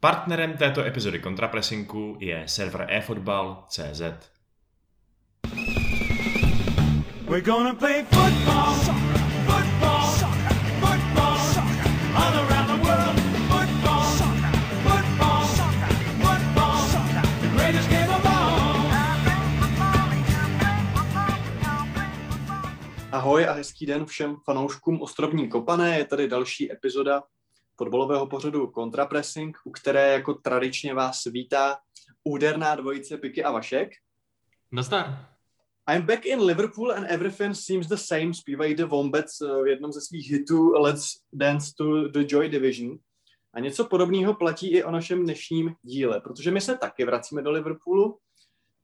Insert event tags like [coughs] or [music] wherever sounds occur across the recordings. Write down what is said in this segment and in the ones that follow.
Partnerem této epizody kontrapresinku je server eFootball.cz. We're gonna play football, football, football, all around the world. Football, football, football, the greatest game of all. Ahoj a hezký den všem fanouškům Ostrovní kopané. Je tady další epizoda fotbalového pořadu Contrapressing, u které jako tradičně vás vítá úderná dvojice Piky a Vašek. Nazdar. I'm back in Liverpool and everything seems the same, zpívají The Wombats eh, v jednom ze svých hitů Let's Dance to the Joy Division. A něco podobného platí i o našem dnešním díle, protože my se taky vracíme do Liverpoolu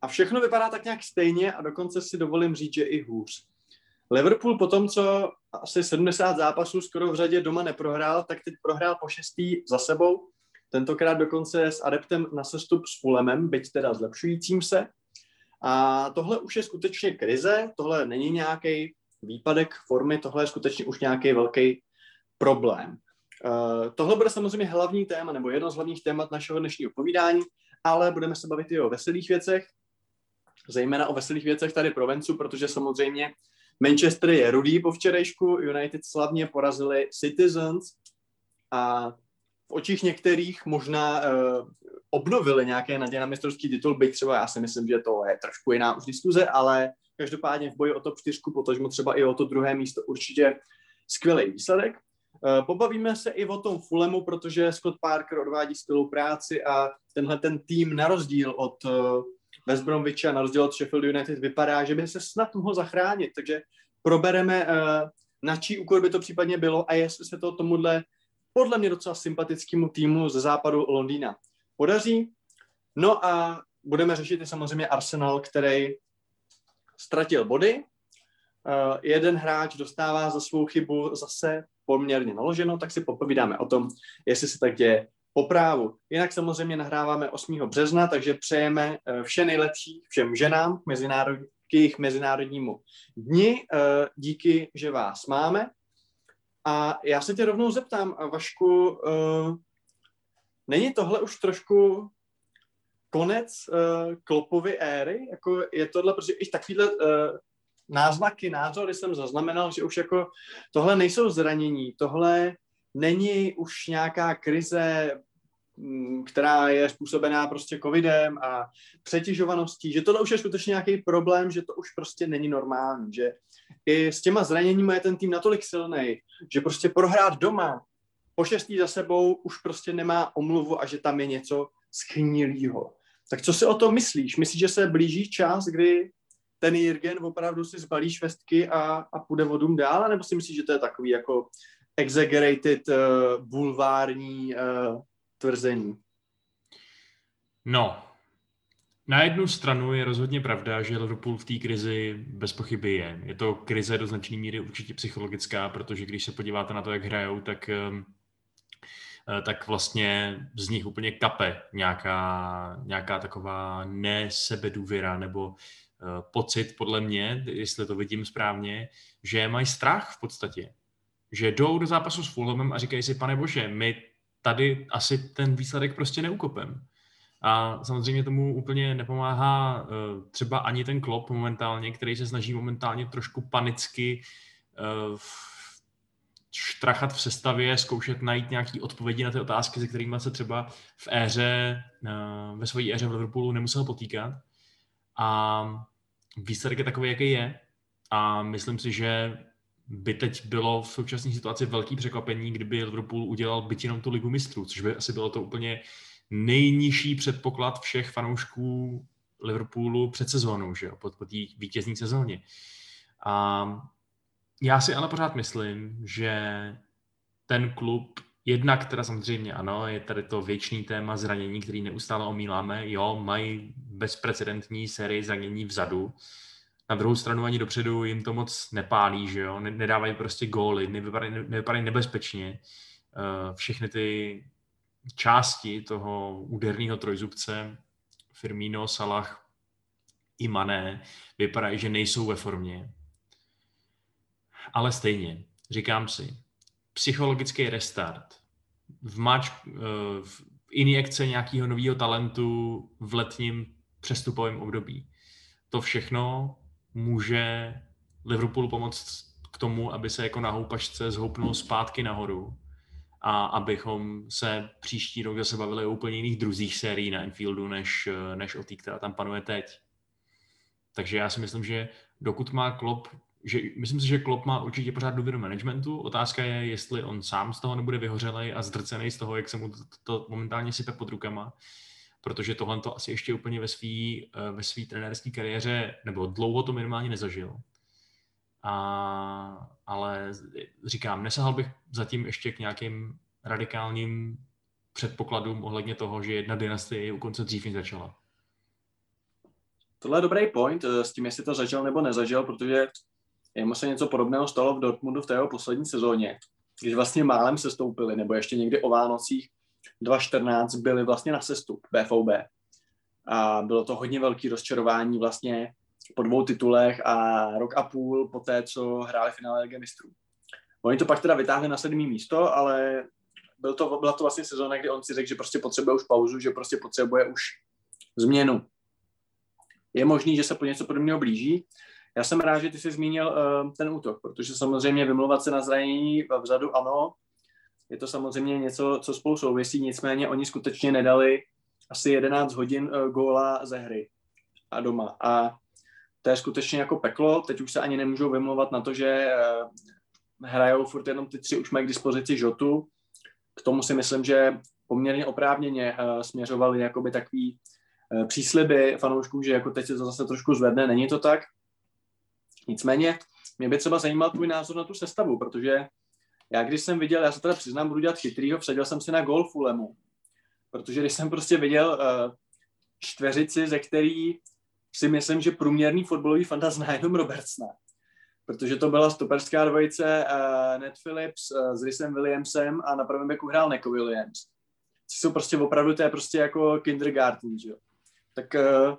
a všechno vypadá tak nějak stejně a dokonce si dovolím říct, že i hůř. Liverpool po tom, co asi 70 zápasů skoro v řadě doma neprohrál, tak teď prohrál po šestý za sebou. Tentokrát dokonce s adeptem na sestup s Fulemem, byť teda zlepšujícím se. A tohle už je skutečně krize, tohle není nějaký výpadek formy, tohle je skutečně už nějaký velký problém. Uh, tohle bude samozřejmě hlavní téma, nebo jedno z hlavních témat našeho dnešního povídání, ale budeme se bavit i o veselých věcech, zejména o veselých věcech tady pro Vencu, protože samozřejmě Manchester je rudý po včerejšku, United slavně porazili Citizens a v očích některých možná uh, obnovili nějaké naděje na mistrovský titul, byť třeba já si myslím, že to je trošku jiná už diskuze, ale každopádně v boji o top 4, potažmo třeba i o to druhé místo určitě skvělý výsledek. Uh, pobavíme se i o tom Fulemu, protože Scott Parker odvádí skvělou práci a tenhle ten tým na rozdíl od Bromwich a na rozdíl od Sheffield United vypadá, že by se snad mohl zachránit, takže probereme, uh, na čí úkol by to případně bylo a jestli se to tomuhle podle mě docela sympatickému týmu ze západu Londýna podaří. No a budeme řešit i samozřejmě Arsenal, který ztratil body. Uh, jeden hráč dostává za svou chybu zase poměrně naloženo, tak si popovídáme o tom, jestli se tak děje po právu. Jinak samozřejmě nahráváme 8. března, takže přejeme eh, vše nejlepší všem ženám k, mezinárod, k jejich mezinárodnímu dni. Eh, díky, že vás máme. A já se tě rovnou zeptám, Vašku, eh, není tohle už trošku konec Klopovy éry? Jako je tohle, protože i takovýhle náznaky, názory jsem zaznamenal, že už jako tohle nejsou zranění, tohle není už nějaká krize, mm, která je způsobená prostě covidem a přetěžovaností, že tohle už je skutečně nějaký problém, že to už prostě není normální, že i s těma zraněními je ten tým natolik silný, že prostě prohrát doma po šestý za sebou už prostě nemá omluvu a že tam je něco schnilýho. Tak co si o tom myslíš? Myslíš, že se blíží čas, kdy ten Jirgen opravdu si zbalí švestky a, a půjde vodům dál, nebo si myslíš, že to je takový jako exaggerated uh, bulvární uh, tvrzení? No, na jednu stranu je rozhodně pravda, že Liverpool v té krizi bez pochyby je. Je to krize do značné míry určitě psychologická, protože když se podíváte na to, jak hrajou, tak, ehm, eh, tak vlastně z nich úplně kape nějaká, nějaká taková nesebedůvěra nebo pocit, podle mě, jestli to vidím správně, že mají strach v podstatě že jdou do zápasu s Fulhamem a říkají si, pane bože, my tady asi ten výsledek prostě neukopem. A samozřejmě tomu úplně nepomáhá uh, třeba ani ten klop momentálně, který se snaží momentálně trošku panicky uh, štrachat v sestavě, zkoušet najít nějaké odpovědi na ty otázky, se kterými se třeba v éře, uh, ve své éře v Liverpoolu nemusel potýkat. A výsledek je takový, jaký je. A myslím si, že by teď bylo v současné situaci velký překvapení, kdyby Liverpool udělal byt jenom tu ligu mistrů, což by asi bylo to úplně nejnižší předpoklad všech fanoušků Liverpoolu před sezónou, že jo, po, po té vítězní sezóně. A já si ale pořád myslím, že ten klub, jednak teda samozřejmě ano, je tady to věčný téma zranění, který neustále omíláme, jo, mají bezprecedentní sérii zranění vzadu, na druhou stranu ani dopředu jim to moc nepálí, že jo? Nedávají prostě góly, nevypadají, nevypadají nebezpečně. Eh, všechny ty části toho úderného trojzubce, Firmino, Salah i Mané, vypadají, že nejsou ve formě. Ale stejně, říkám si, psychologický restart v, match, eh, v injekce nějakého nového talentu v letním přestupovém období. To všechno může Liverpoolu pomoct k tomu, aby se jako na houpačce zhoupnul zpátky nahoru a abychom se příští rok zase bavili o úplně jiných druzích sérií na Enfieldu, než, než o té, která tam panuje teď. Takže já si myslím, že dokud má Klopp, že, myslím si, že Klopp má určitě pořád důvěru managementu. Otázka je, jestli on sám z toho nebude vyhořelej a zdrcený z toho, jak se mu to, to momentálně sype pod rukama protože tohle to asi ještě úplně ve své ve svý trenérské kariéře, nebo dlouho to minimálně nezažil. A, ale říkám, nesahal bych zatím ještě k nějakým radikálním předpokladům ohledně toho, že jedna dynastie je u konce dřív začala. Tohle je dobrý point eh, s tím, jestli to zažil nebo nezažil, protože jemu se něco podobného stalo v Dortmundu v té jeho poslední sezóně, když vlastně málem se stoupili, nebo ještě někdy o Vánocích 2014 byli vlastně na sestup BFOB. A bylo to hodně velký rozčarování vlastně po dvou titulech a rok a půl po té, co hráli finále Ligy mistrů. Oni to pak teda vytáhli na sedmý místo, ale byl to, byla to vlastně sezóna, kdy on si řekl, že prostě potřebuje už pauzu, že prostě potřebuje už změnu. Je možný, že se po něco podobného blíží. Já jsem rád, že ty jsi zmínil uh, ten útok, protože samozřejmě vymlouvat se na zranění vzadu, ano, je to samozřejmě něco, co spolu souvisí, nicméně oni skutečně nedali asi 11 hodin uh, góla ze hry a doma. A to je skutečně jako peklo. Teď už se ani nemůžou vymlouvat na to, že uh, hrajou furt jenom ty tři, už mají k dispozici žotu. K tomu si myslím, že poměrně oprávněně uh, směřovali jakoby takový přísliby fanoušků, že jako teď se to zase trošku zvedne. Není to tak. Nicméně mě by třeba zajímal tvůj názor na tu sestavu, protože já když jsem viděl, já se teda přiznám, budu dělat chytrýho, vsadil jsem si na golfu lemu, protože když jsem prostě viděl uh, čtveřici, ze který si myslím, že průměrný fotbalový fanda zná jenom Robertsna, protože to byla stoperská dvojice uh, Ned Phillips uh, s Rysem Williamsem a na prvém beku hrál Neko Williams. Co jsou prostě opravdu, to je prostě jako kindergarten, že jo. Tak uh,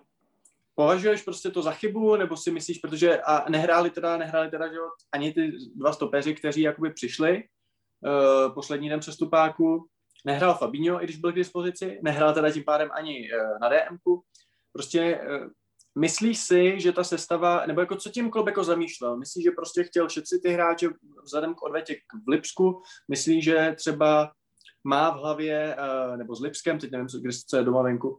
považuješ prostě to za chybu, nebo si myslíš, protože a nehráli teda, nehráli teda, že ani ty dva stopeři, kteří jakoby přišli uh, poslední den přestupáku, nehrál Fabinho, i když byl k dispozici, nehrál teda tím pádem ani uh, na DMku. Prostě uh, myslíš si, že ta sestava, nebo jako co tím klub jako zamýšlel? Myslíš, že prostě chtěl šetřit ty hráče vzhledem k odvetě v Lipsku? Myslíš, že třeba má v hlavě, nebo s Lipskem, teď nevím, co je doma venku,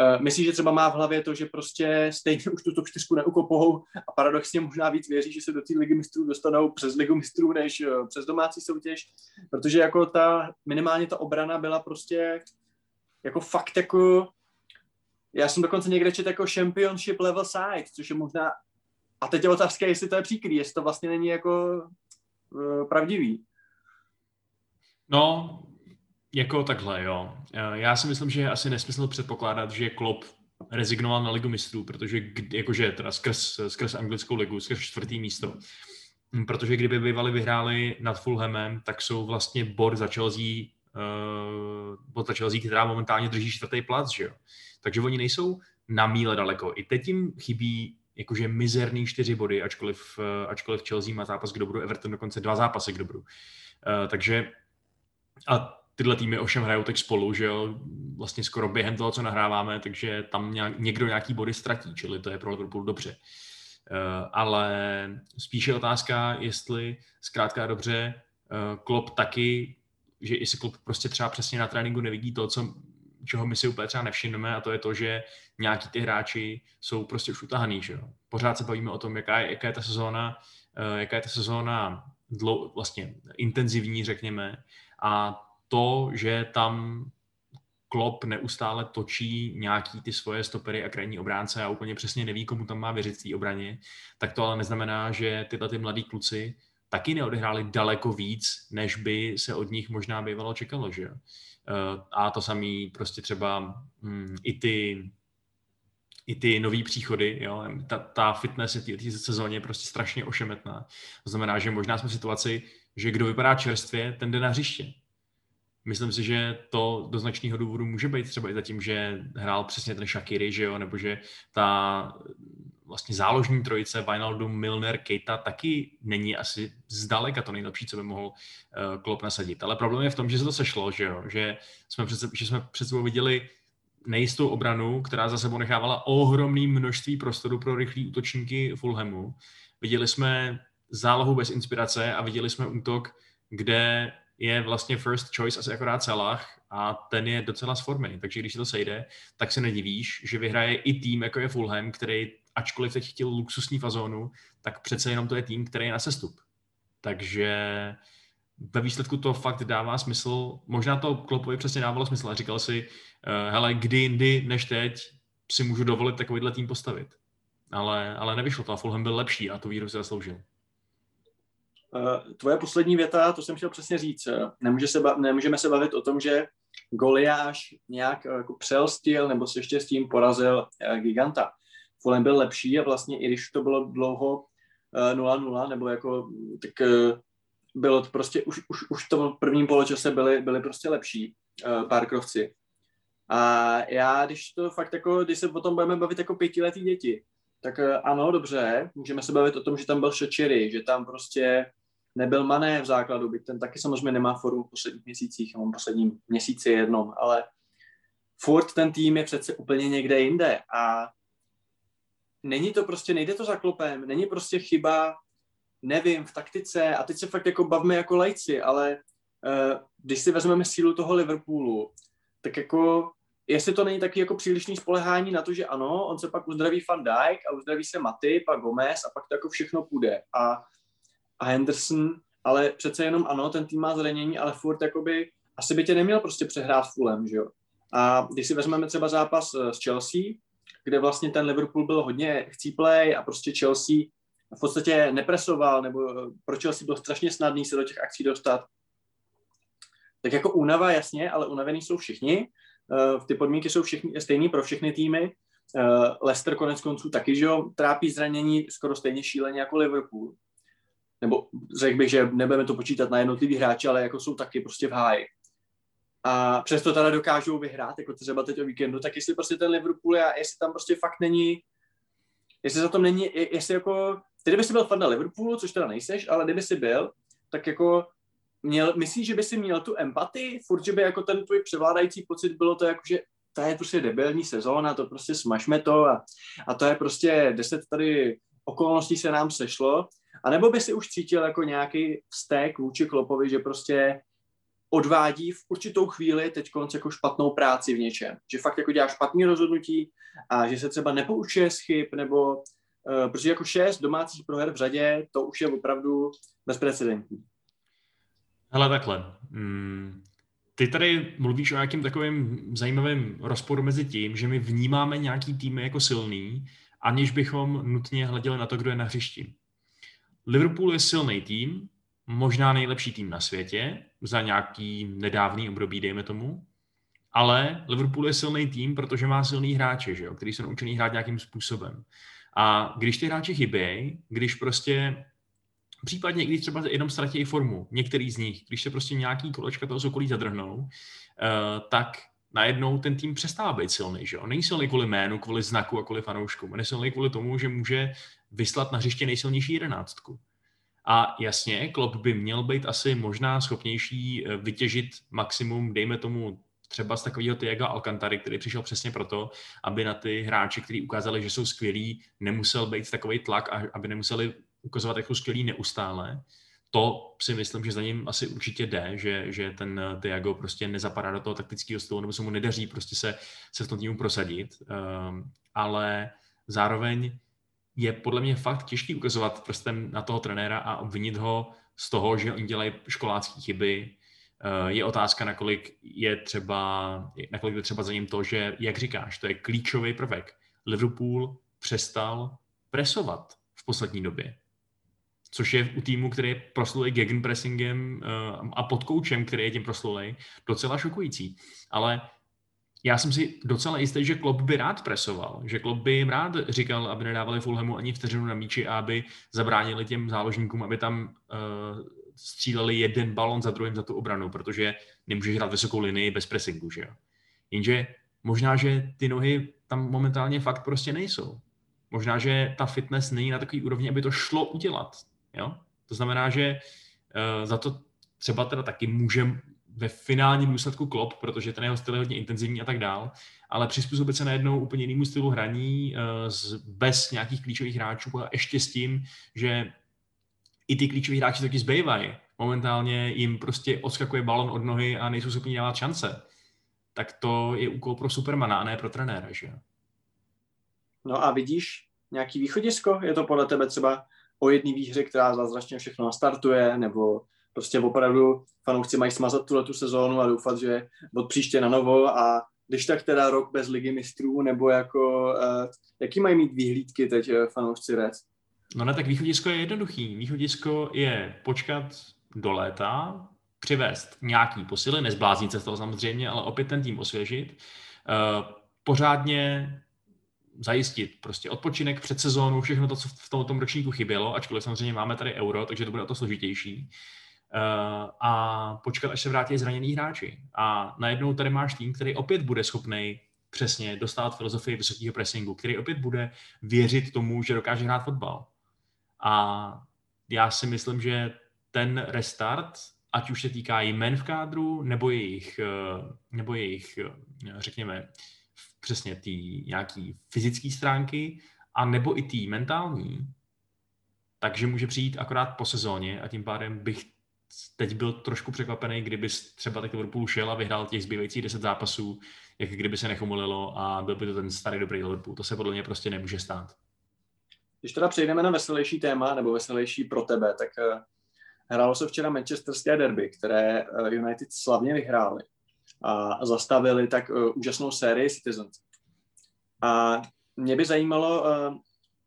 Uh, myslíš, že třeba má v hlavě to, že prostě stejně už tu top 4 neukopou a paradoxně možná víc věří, že se do té ligy mistrů dostanou přes ligu mistrů než uh, přes domácí soutěž, protože jako ta, minimálně ta obrana byla prostě jako fakt jako já jsem dokonce někde četl jako championship level side, což je možná a teď je otázka, jestli to je příkrý, jestli to vlastně není jako uh, pravdivý. No, jako takhle, jo. Eh, já si myslím, že je asi nesmysl předpokládat, že Klopp rezignoval na ligu mistrů, protože jakože teda skrz, skrz anglickou ligu, skrz čtvrtý místo. Hm, protože kdyby bývali vyhráli nad Fulhamem, tak jsou vlastně bod za Chelsea, uh, bod za Chelsea, která momentálně drží čtvrtý plac, že jo. Takže oni nejsou na míle daleko. I teď jim chybí jakože mizerný čtyři body, ačkoliv, uh, ačkoliv Chelsea má zápas k dobru, Everton dokonce dva zápasy k dobru. Uh, takže a tyhle týmy ovšem hrajou teď spolu, že jo, vlastně skoro během toho, co nahráváme, takže tam nějak, někdo nějaký body ztratí, čili to je pro Liverpool dobře. Uh, ale spíše otázka, jestli zkrátka dobře uh, Klopp taky, že jestli Klopp prostě třeba přesně na tréninku nevidí to, co, čeho my si úplně třeba nevšimneme a to je to, že nějaký ty hráči jsou prostě už utahaný, že jo. Pořád se bavíme o tom, jaká je, jaká je ta sezóna, uh, jaká je ta sezóna dlou, vlastně intenzivní, řekněme, a to, že tam Klopp neustále točí nějaký ty svoje stopery a krajní obránce a úplně přesně neví, komu tam má věřit v té obraně, tak to ale neznamená, že tyhle ty mladí kluci taky neodehráli daleko víc, než by se od nich možná bývalo čekalo, že. Eh, a to samý prostě třeba hm, i ty i ty nový příchody, jo, ta, ta fitness v té sezóně je prostě strašně ošemetná. To znamená, že možná jsme v situaci, že kdo vypadá čerstvě, ten jde na hřiště. Myslím si, že to do značného důvodu může být třeba i za tím, že hrál přesně ten Shakiri, že jo, nebo že ta vlastně záložní trojice Wijnaldum, Milner, Keita taky není asi zdaleka to nejlepší, co by mohl uh, Klopp nasadit. Ale problém je v tom, že se to sešlo, že, jo? že jsme před, že jsme před sebou viděli nejistou obranu, která za sebou nechávala ohromné množství prostoru pro rychlé útočníky Fulhamu. Viděli jsme zálohu bez inspirace a viděli jsme útok, kde je vlastně first choice asi akorát Salah a ten je docela z formy, takže když se to sejde, tak se nedivíš, že vyhraje i tým, jako je Fulham, který ačkoliv teď chtěl luxusní fazónu, tak přece jenom to je tým, který je na sestup. Takže ve výsledku to fakt dává smysl. Možná to Klopovi přesně dávalo smysl a říkal si, uh, hele, kdy jindy než teď si můžu dovolit takovýhle tým postavit. Ale, ale nevyšlo to a Fulham byl lepší a tu víru si zasloužil. Uh, tvoje poslední věta, to jsem chtěl přesně říct. Nemůže se ba- nemůžeme se bavit o tom, že Goliáš nějak eh, jako přelstil nebo se ještě s tím porazil Giganta. Fulham byl lepší a vlastně i když to bylo dlouho uh, 0-0, nebo jako, tak bylo to prostě, už, už, už v tom prvním poločase byli, byli prostě lepší Parkrovci. A já, když to fakt jako, když se o tom budeme bavit jako pětiletý děti, tak ano, dobře, můžeme se bavit o tom, že tam byl Šočery, že tam prostě nebyl Mané v základu, byť ten taky samozřejmě nemá formu v posledních měsících, mám posledním měsíci jednom, ale furt ten tým je přece úplně někde jinde a není to prostě, nejde to za klopem, není prostě chyba, nevím, v taktice a teď se fakt jako bavme jako lajci, ale uh, když si vezmeme sílu toho Liverpoolu, tak jako jestli to není taky jako přílišný spolehání na to, že ano, on se pak uzdraví Van Dijk a uzdraví se Maty, pak Gomez a pak to jako všechno půjde. A a Henderson, ale přece jenom ano, ten tým má zranění, ale furt jakoby, asi by tě neměl prostě přehrát Fulham, že jo. A když si vezmeme třeba zápas eh, s Chelsea, kde vlastně ten Liverpool byl hodně chcíplej a prostě Chelsea v podstatě nepresoval, nebo eh, pro Chelsea bylo strašně snadný se do těch akcí dostat. Tak jako únava, jasně, ale unavení jsou všichni. Uh, ty podmínky jsou všichni, stejný pro všechny týmy. Leicester konec konců taky, že jo, trápí zranění skoro stejně šíleně jako Liverpool nebo řekl bych, že nebudeme to počítat na jednotlivý hráči, ale jako jsou taky prostě v háji. A přesto teda dokážou vyhrát, jako třeba teď o víkendu, tak jestli prostě ten Liverpool a jestli tam prostě fakt není, jestli za tom není, jestli jako, ty kdyby si byl fan Liverpoolu, což teda nejseš, ale kdyby si byl, tak jako měl, myslíš, že by si měl tu empatii, furt, že by jako ten tvůj převládající pocit bylo to jako, že to je prostě debilní sezóna, to prostě smažme to a, a to je prostě deset tady okolností se nám sešlo a nebo by si už cítil jako nějaký vztek vůči Klopovi, že prostě odvádí v určitou chvíli teď jako špatnou práci v něčem. Že fakt jako dělá špatný rozhodnutí a že se třeba nepoučuje z chyb, nebo uh, protože jako šest domácích proher v řadě, to už je opravdu bezprecedentní. Hele, takhle. Hmm. Ty tady mluvíš o nějakým takovým zajímavým rozporu mezi tím, že my vnímáme nějaký týmy jako silný, aniž bychom nutně hleděli na to, kdo je na hřišti. Liverpool je silný tým, možná nejlepší tým na světě, za nějaký nedávný období, dejme tomu, ale Liverpool je silný tým, protože má silný hráče, že jo, který jsou naučený hrát nějakým způsobem. A když ty hráči chybějí, když prostě případně, když třeba jenom ztratí formu, některý z nich, když se prostě nějaký kolečka toho okolí zadrhnou, uh, tak najednou ten tým přestává být silný. Že jo? Není silný kvůli jménu, kvůli znaku a kvůli fanouškům. Je silný kvůli tomu, že může vyslat na hřiště nejsilnější jedenáctku. A jasně, Klopp by měl být asi možná schopnější eh, vytěžit maximum, dejme tomu třeba z takového Tiago Alcantary, který přišel přesně proto, aby na ty hráči, kteří ukázali, že jsou skvělí, nemusel být takový tlak aby nemuseli ukazovat jako skvělí neustále. To si myslím, že za ním asi určitě jde, že, že ten Tiago prostě nezapadá do toho taktického stylu, nebo se mu nedaří prostě se, se v tom týmu prosadit. Um, ale zároveň je podle mě fakt těžký ukazovat prstem na toho trenéra a obvinit ho z toho, že oni dělají školácké chyby. Eh, je otázka, nakolik je třeba, nakolik je třeba za ním to, že, jak říkáš, to je klíčový prvek. Liverpool přestal presovat v poslední době. Což je u týmu, který je proslulý gegenpressingem eh, a pod koučem, který je tím proslulý, docela šokující. Ale já jsem si docela jistý, že Klopp by rád presoval, že Klopp by jim rád říkal, aby nedávali Fulhamu ani vteřinu na míči a aby zabránili těm záložníkům, aby tam uh, stříleli jeden balon za druhým za tu obranu, protože nemůžeš hrát vysokou linii bez pressingu, že jo. Jenže možná, že ty nohy tam momentálně fakt prostě nejsou. možná, že ta fitness není na takový úrovni, aby to šlo udělat. Jo? To znamená, že uh, za to třeba teda taky může ve finálním důsledku klop, protože ten jeho styl je hodně intenzivní a tak dál, ale přizpůsobit se najednou úplně jinému stylu hraní z, bez nějakých klíčových hráčů a ještě s tím, že i ty klíčoví hráči taky zbývají. Momentálně jim prostě odskakuje balon od nohy a nejsou schopni dělat šance. Tak to je úkol pro Supermana a ne pro trenéra, že No a vidíš nějaký východisko? Je to podle tebe třeba o jedné výhře, která zázračně všechno nastartuje, nebo prostě opravdu fanoušci mají smazat tuhle tu sezónu a doufat, že od příště na novo a když tak teda rok bez ligy mistrů, nebo jako, uh, jaký mají mít výhlídky teď uh, fanoušci Reds? No ne, tak východisko je jednoduchý. Východisko je počkat do léta, přivést nějaký posily, nezbláznit se z toho samozřejmě, ale opět ten tým osvěžit, uh, pořádně zajistit prostě odpočinek před sezónu, všechno to, co v tom, tom ročníku chybělo, ačkoliv samozřejmě máme tady euro, takže to bude o to složitější. Uh, a počkat, až se vrátí zranění hráči. A najednou tady máš tým, který opět bude schopný přesně dostat filozofii vysokého pressingu, který opět bude věřit tomu, že dokáže hrát fotbal. A já si myslím, že ten restart, ať už se týká jmen v kádru, nebo jejich, eh, nebo jejich eh, řekněme, přesně ty nějaký fyzické stránky, a nebo i ty mentální, takže může přijít akorát po sezóně a tím pádem bych teď byl trošku překvapený, kdyby třeba tak Liverpool šel a vyhrál těch zbývajících 10 zápasů, jak kdyby se nechomolilo a byl by to ten starý dobrý Liverpool. To se podle mě prostě nemůže stát. Když teda přejdeme na veselější téma, nebo veselější pro tebe, tak uh, hrálo se včera Manchesterské derby, které uh, United slavně vyhráli a zastavili tak uh, úžasnou sérii Citizens. A mě by zajímalo, uh,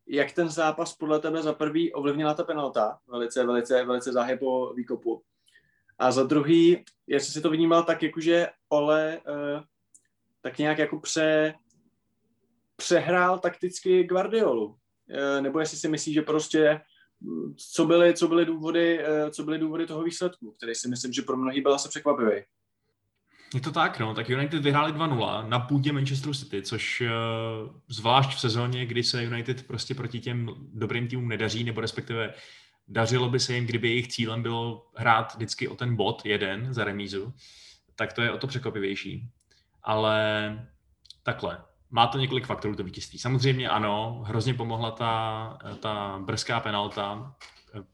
jak ten zápas podle tebe za prvý ovlivnila ta penalta, velice, velice, velice záhy po výkopu. A za druhý, jestli si to vnímal tak, jakože Ole uh, tak nějak jako pře, přehrál takticky Guardiolu. Uh, nebo jestli si myslíš, že prostě mm, co byly, co byly důvody, co byly důvody toho výsledku, který si myslím, že pro mnohý byl asi překvapivý. Je to tak, no. Tak United vyhráli 2-0 na půdě Manchesteru City, což uh, zvlášť v sezóně, kdy se United prostě proti těm dobrým týmům nedaří, nebo respektive dařilo by se jim, kdyby jejich cílem bylo hrát vždycky o ten bod jeden za remízu, tak to je o to překvapivější. Ale takhle, má to několik faktorů to vítězství. Samozřejmě ano, hrozně pomohla ta, ta brzká penalta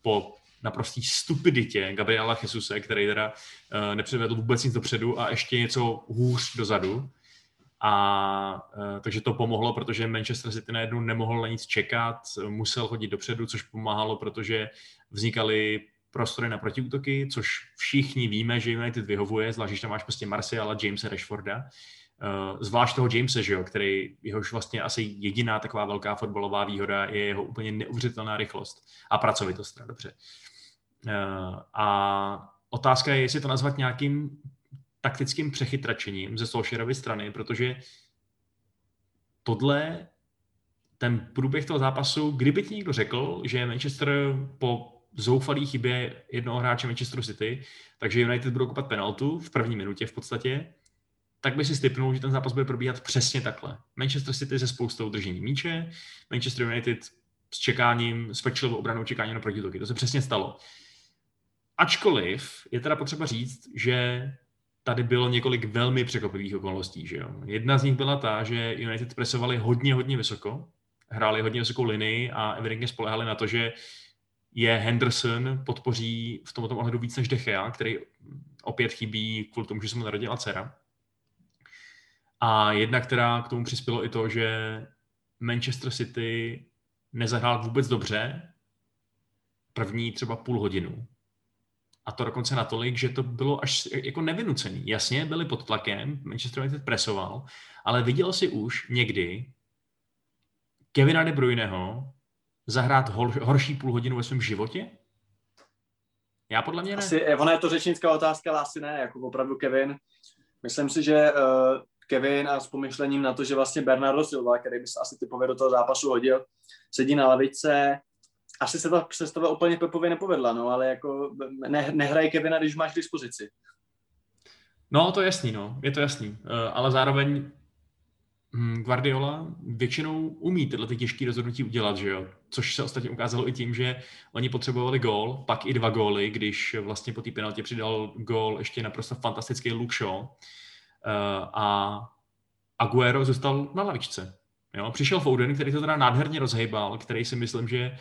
po naprostý stupiditě Gabriela Jesuse, který teda uh, nepřivedl vůbec nic dopředu a ještě něco hůř dozadu. A uh, takže to pomohlo, protože Manchester City najednou nemohl na nic čekat, musel chodit dopředu, což pomáhalo, protože vznikaly prostory na protiútoky, což všichni víme, že United vyhovuje, zvlášť, když tam máš prostě Marciala, Jamesa Rashforda. Uh, zvlášť toho Jamesa, že jo, který jehož vlastně asi jediná taková velká fotbalová výhoda je jeho úplně neuvěřitelná rychlost a pracovitost, dobře. Eh, a otázka je, jestli to nazvat nějakým taktickým přechytračením ze Solskjaerovy strany, protože tohle, ten průběh toho zápasu, kdyby ti někdo řekl, že Manchester po zoufalý chybě jednoho hráče Manchesteru City, takže United budou kopat penaltu v první minutě v podstatě, tak by si stipnul, že ten zápas bude probíhat přesně takhle. Manchester City se spoustou držení míče, Manchester United s čekáním, s obranou čekání na protitoky. To se přesně stalo. Ačkoliv je teda potřeba říct, že tady bylo několik velmi překvapivých okolností. Že jo? Jedna z nich byla ta, že United presovali hodně, hodně vysoko, hráli hodně vysokou linii a evidentně spolehali na to, že je Henderson podpoří v tomto ohledu víc než Dechea, který opět chybí kvůli tomu, že se mu narodila dcera. A jedna, která k tomu přispělo i to, že Manchester City nezahrál vůbec dobře první třeba půl hodinu a to dokonce natolik, že to bylo až jako nevynucený. Jasně, byli pod tlakem, Manchester United presoval, ale viděl si už někdy Kevina De Bruyneho zahrát hor, horší půl hodinu ve svém životě? Já podle mě ne. Asi, eh, ona je to řečnická otázka, ale asi ne, jako opravdu Kevin. Myslím si, že uh, Kevin a s pomyšlením na to, že vlastně Bernardo Silva, který by se asi typově do toho zápasu hodil, sedí na lavice, asi se ta představa úplně Pepovi nepovedla, no, ale jako ne, nehraje Kevina, když máš k dispozici. No, to je jasný, no, je to jasný, uh, ale zároveň hm, Guardiola většinou umí tyhle ty těžké rozhodnutí udělat, že jo? Což se ostatně ukázalo i tím, že oni potřebovali gól, pak i dva góly, když vlastně po té penaltě přidal gól ještě naprosto fantastický Luke Shaw. Uh, a Aguero zůstal na lavičce. Jo? Přišel Foden, který to teda nádherně rozhejbal, který si myslím, že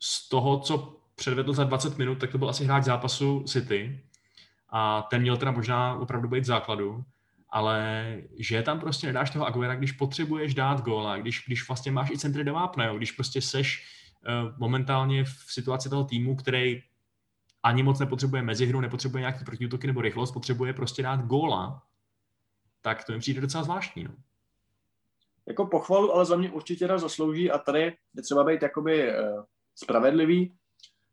z toho, co předvedl za 20 minut, tak to byl asi hráč zápasu City. A ten měl teda možná opravdu být základu, ale že tam prostě nedáš toho Aguera, když potřebuješ dát góla, když, když vlastně máš i centry do vápna, jo? když prostě seš uh, momentálně v situaci toho týmu, který ani moc nepotřebuje mezihru, nepotřebuje nějaký protiútoky nebo rychlost, potřebuje prostě dát góla, tak to mi přijde docela zvláštní. No. Jako pochvalu, ale za mě určitě raz zaslouží a tady je třeba být jakoby uh, spravedlivý,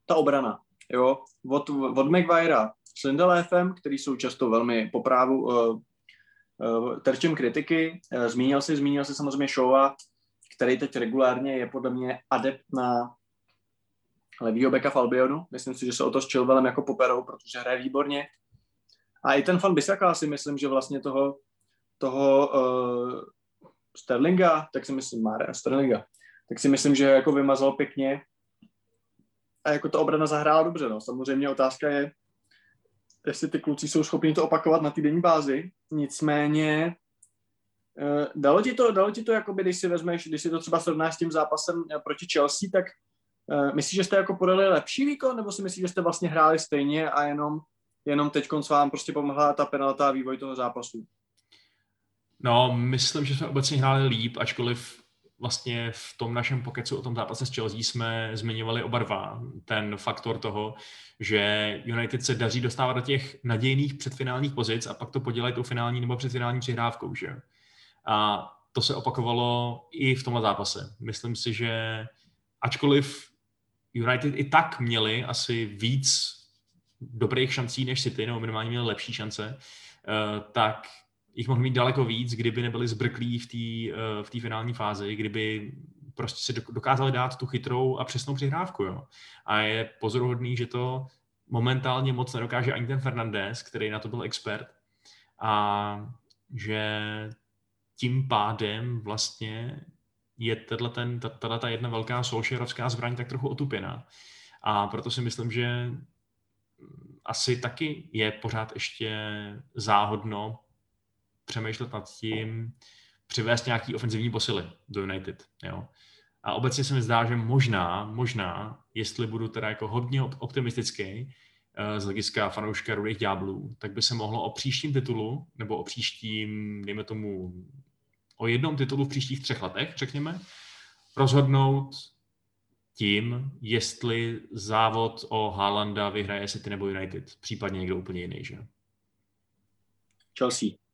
ta obrana. Jo? Od, od Maguirea s Lindelefem, který jsou často velmi po právu uh, uh, terčem kritiky. Uh, zmínil si, zmínil si samozřejmě Showa, který teď regulárně je podle mě adept na levýho beka v Albionu. Myslím si, že se o to s Chilwellem jako poperou, protože hraje výborně. A i ten fan Bisaka si myslím, že vlastně toho, toho uh, Sterlinga, tak si myslím, Mare Sterlinga, tak si myslím, že jako vymazal pěkně a jako ta obrana zahrála dobře. No. Samozřejmě otázka je, jestli ty kluci jsou schopni to opakovat na týdenní bázi. Nicméně uh, dalo ti to, dalo ti to jakoby, když si vezmeš, když si to třeba srovnáš s tím zápasem eh, proti Chelsea, tak uh, myslíš, že jste jako podali lepší výkon, nebo si myslíš, že jste vlastně hráli stejně a jenom, jenom teď vám prostě pomohla ta penalta a vývoj toho zápasu? No, myslím, že jsme obecně hráli líp, ačkoliv vlastně v tom našem pokecu o tom zápase s Chelsea jsme zmiňovali oba dva ten faktor toho, že United se daří dostávat do těch nadějných předfinálních pozic a pak to podělají tou finální nebo předfinální přihrávkou, že? A to se opakovalo i v tomhle zápase. Myslím si, že ačkoliv United i tak měli asi víc dobrých šancí než City, nebo minimálně měli lepší šance, eh, tak jich mohl mít daleko víc, kdyby nebyli zbrklí v té eh, v finální fázi, kdyby prostě si dokázali dát tu chytrou a přesnou přihrávku. Jo. A je pozoruhodný, že to momentálně moc nedokáže ani ten Fernandez, který na to byl expert. A že tím pádem vlastně je tato, ten, tato ta jedna velká solšerovská zbraň tak trochu otupěná. A proto si myslím, že asi taky je pořád ještě záhodno přemýšlet nad tím, přivést nějaký ofenzivní posily do United. Jo. A obecně se mi zdá, že možná, možná, jestli budu teda jako hodně optimistický uh, z hlediska fanouška Rudých ďáblů, tak by se mohlo o příštím titulu, nebo o příštím, dejme tomu, o jednom titulu v příštích třech letech, řekněme, rozhodnout tím, jestli závod o Haalanda vyhraje City nebo United, případně někdo úplně jiný, že? Chelsea.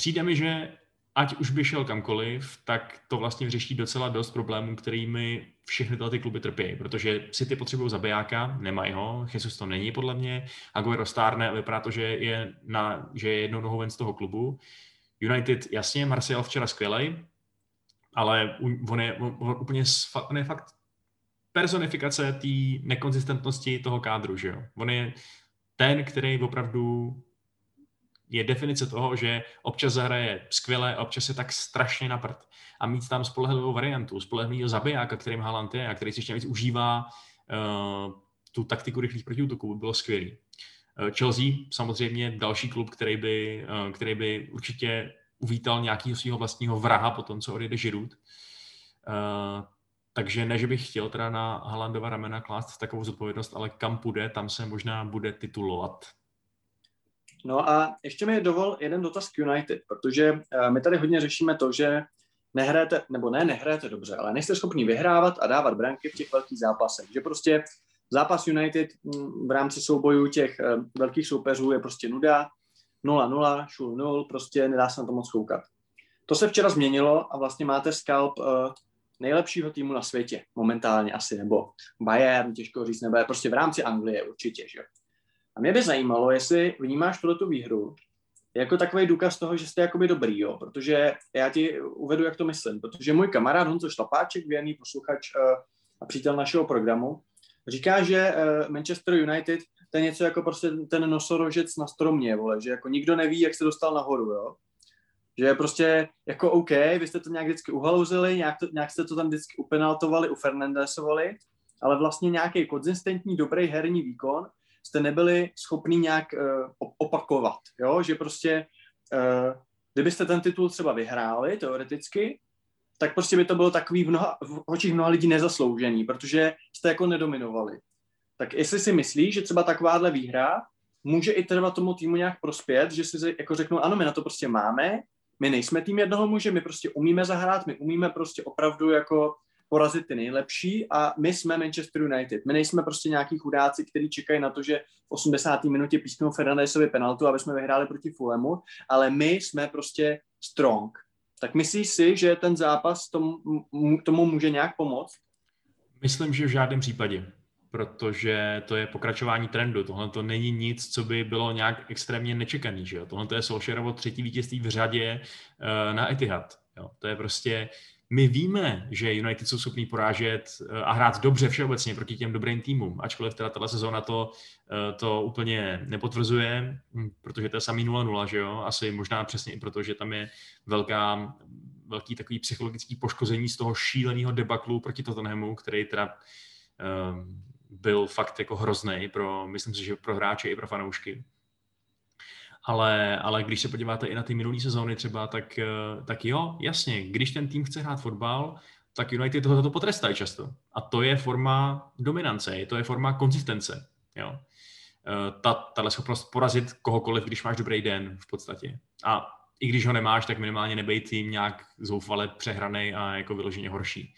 Přijde mi, že ať už by šel kamkoliv, tak to vlastně vyřeší docela dost problémů, kterými všechny tyhle ty kluby trpí, protože City potřebují zabijáka, nemají ho, Jesus to není podle mě, Aguero stárne a vypadá to, že je, na, že je jednou nohou ven z toho klubu. United, jasně, Martial včera skvělej, ale on je, on úplně on je fakt personifikace té nekonzistentnosti toho kádru, že jo. On je ten, který opravdu je definice toho, že občas zahraje skvěle, občas je tak strašně na prd. A mít tam spolehlivou variantu, spolehlivého zabijáka, kterým Haaland je a který si ještě víc užívá uh, tu taktiku rychlých protiútoků, by bylo skvělý. Uh, Chelsea samozřejmě další klub, který by, uh, který by určitě uvítal nějakého svého vlastního vraha po tom, co odjede Žirut. Uh, takže ne, že bych chtěl teda na Haalandova ramena klást takovou zodpovědnost, ale kam půjde, tam se možná bude titulovat. No a ještě mi dovol jeden dotaz k United, protože uh, my tady hodně řešíme to, že nehrajete, nebo ne, nehrajete dobře, ale nejste schopni vyhrávat a dávat branky v těch velkých zápasech. Že prostě zápas United mm, v rámci soubojů těch uh, velkých soupeřů je prostě nuda, 0-0, šul 0, prostě nedá se na to moc koukat. To se včera změnilo a vlastně máte skalp uh, nejlepšího týmu na světě momentálně asi, nebo Bayern, těžko říct, nebo je prostě v rámci Anglie určitě, že mě by zajímalo, jestli vnímáš tuto výhru jako takový důkaz toho, že jste jakoby dobrý, jo? protože já ti uvedu, jak to myslím, protože můj kamarád Honzo Šlapáček, věrný posluchač uh, a přítel našeho programu, říká, že uh, Manchester United to je něco jako prostě ten nosorožec na stromě, vole, že jako nikdo neví, jak se dostal nahoru, jo? Že je prostě jako OK, vy jste to nějak vždycky uhalouzili, nějak, to, nějak jste to tam vždycky upenaltovali, u Fernandesovali, ale vlastně nějaký konzistentní, dobrý herní výkon jste nebyli schopni nějak uh, opakovat, jo? že prostě uh, kdybyste ten titul třeba vyhráli, teoreticky, tak prostě by to bylo takový v, mnoha, v očích mnoha lidí nezasloužený, protože jste jako nedominovali. Tak jestli si myslí, že třeba takováhle výhra může i třeba tomu týmu nějak prospět, že si jako řeknou, ano, my na to prostě máme, my nejsme tým jednoho muže, my prostě umíme zahrát, my umíme prostě opravdu jako porazit ty nejlepší a my jsme Manchester United. My nejsme prostě nějaký chudáci, kteří čekají na to, že v 80. minutě písknou Fernandesovi penaltu, aby jsme vyhráli proti Fulhamu, ale my jsme prostě strong. Tak myslíš si, že ten zápas tomu, tomu může nějak pomoct? Myslím, že v žádném případě protože to je pokračování trendu. Tohle to není nic, co by bylo nějak extrémně nečekaný. Že jo? Tohle to je Solskjaerovo třetí vítězství v řadě uh, na Etihad. Jo? To je prostě my víme, že United jsou schopní porážet eh, a hrát dobře všeobecně proti těm dobrým týmům, ačkoliv teda tato sezóna to, eh, to úplně nepotvrzuje, hm, protože to je samý 0-0, že jo? Asi možná přesně i proto, že tam je velká, velký takový psychologický poškození z toho šíleného debaklu proti Tottenhamu, který teda um, byl fakt jako hrozný pro, myslím si, že pro hráče i pro fanoušky ale, ale když se podíváte i na ty minulé sezóny třeba, tak, eh, tak jo, jasně, když ten tým chce hrát fotbal, tak United tohoto to potrestají často. A to je forma dominance, to je forma konzistence. Jo. Eh, ta, tahle schopnost porazit kohokoliv, když máš dobrý den v podstatě. A i když ho nemáš, tak minimálně nebej tým nějak zoufale přehraný a jako vyloženě horší.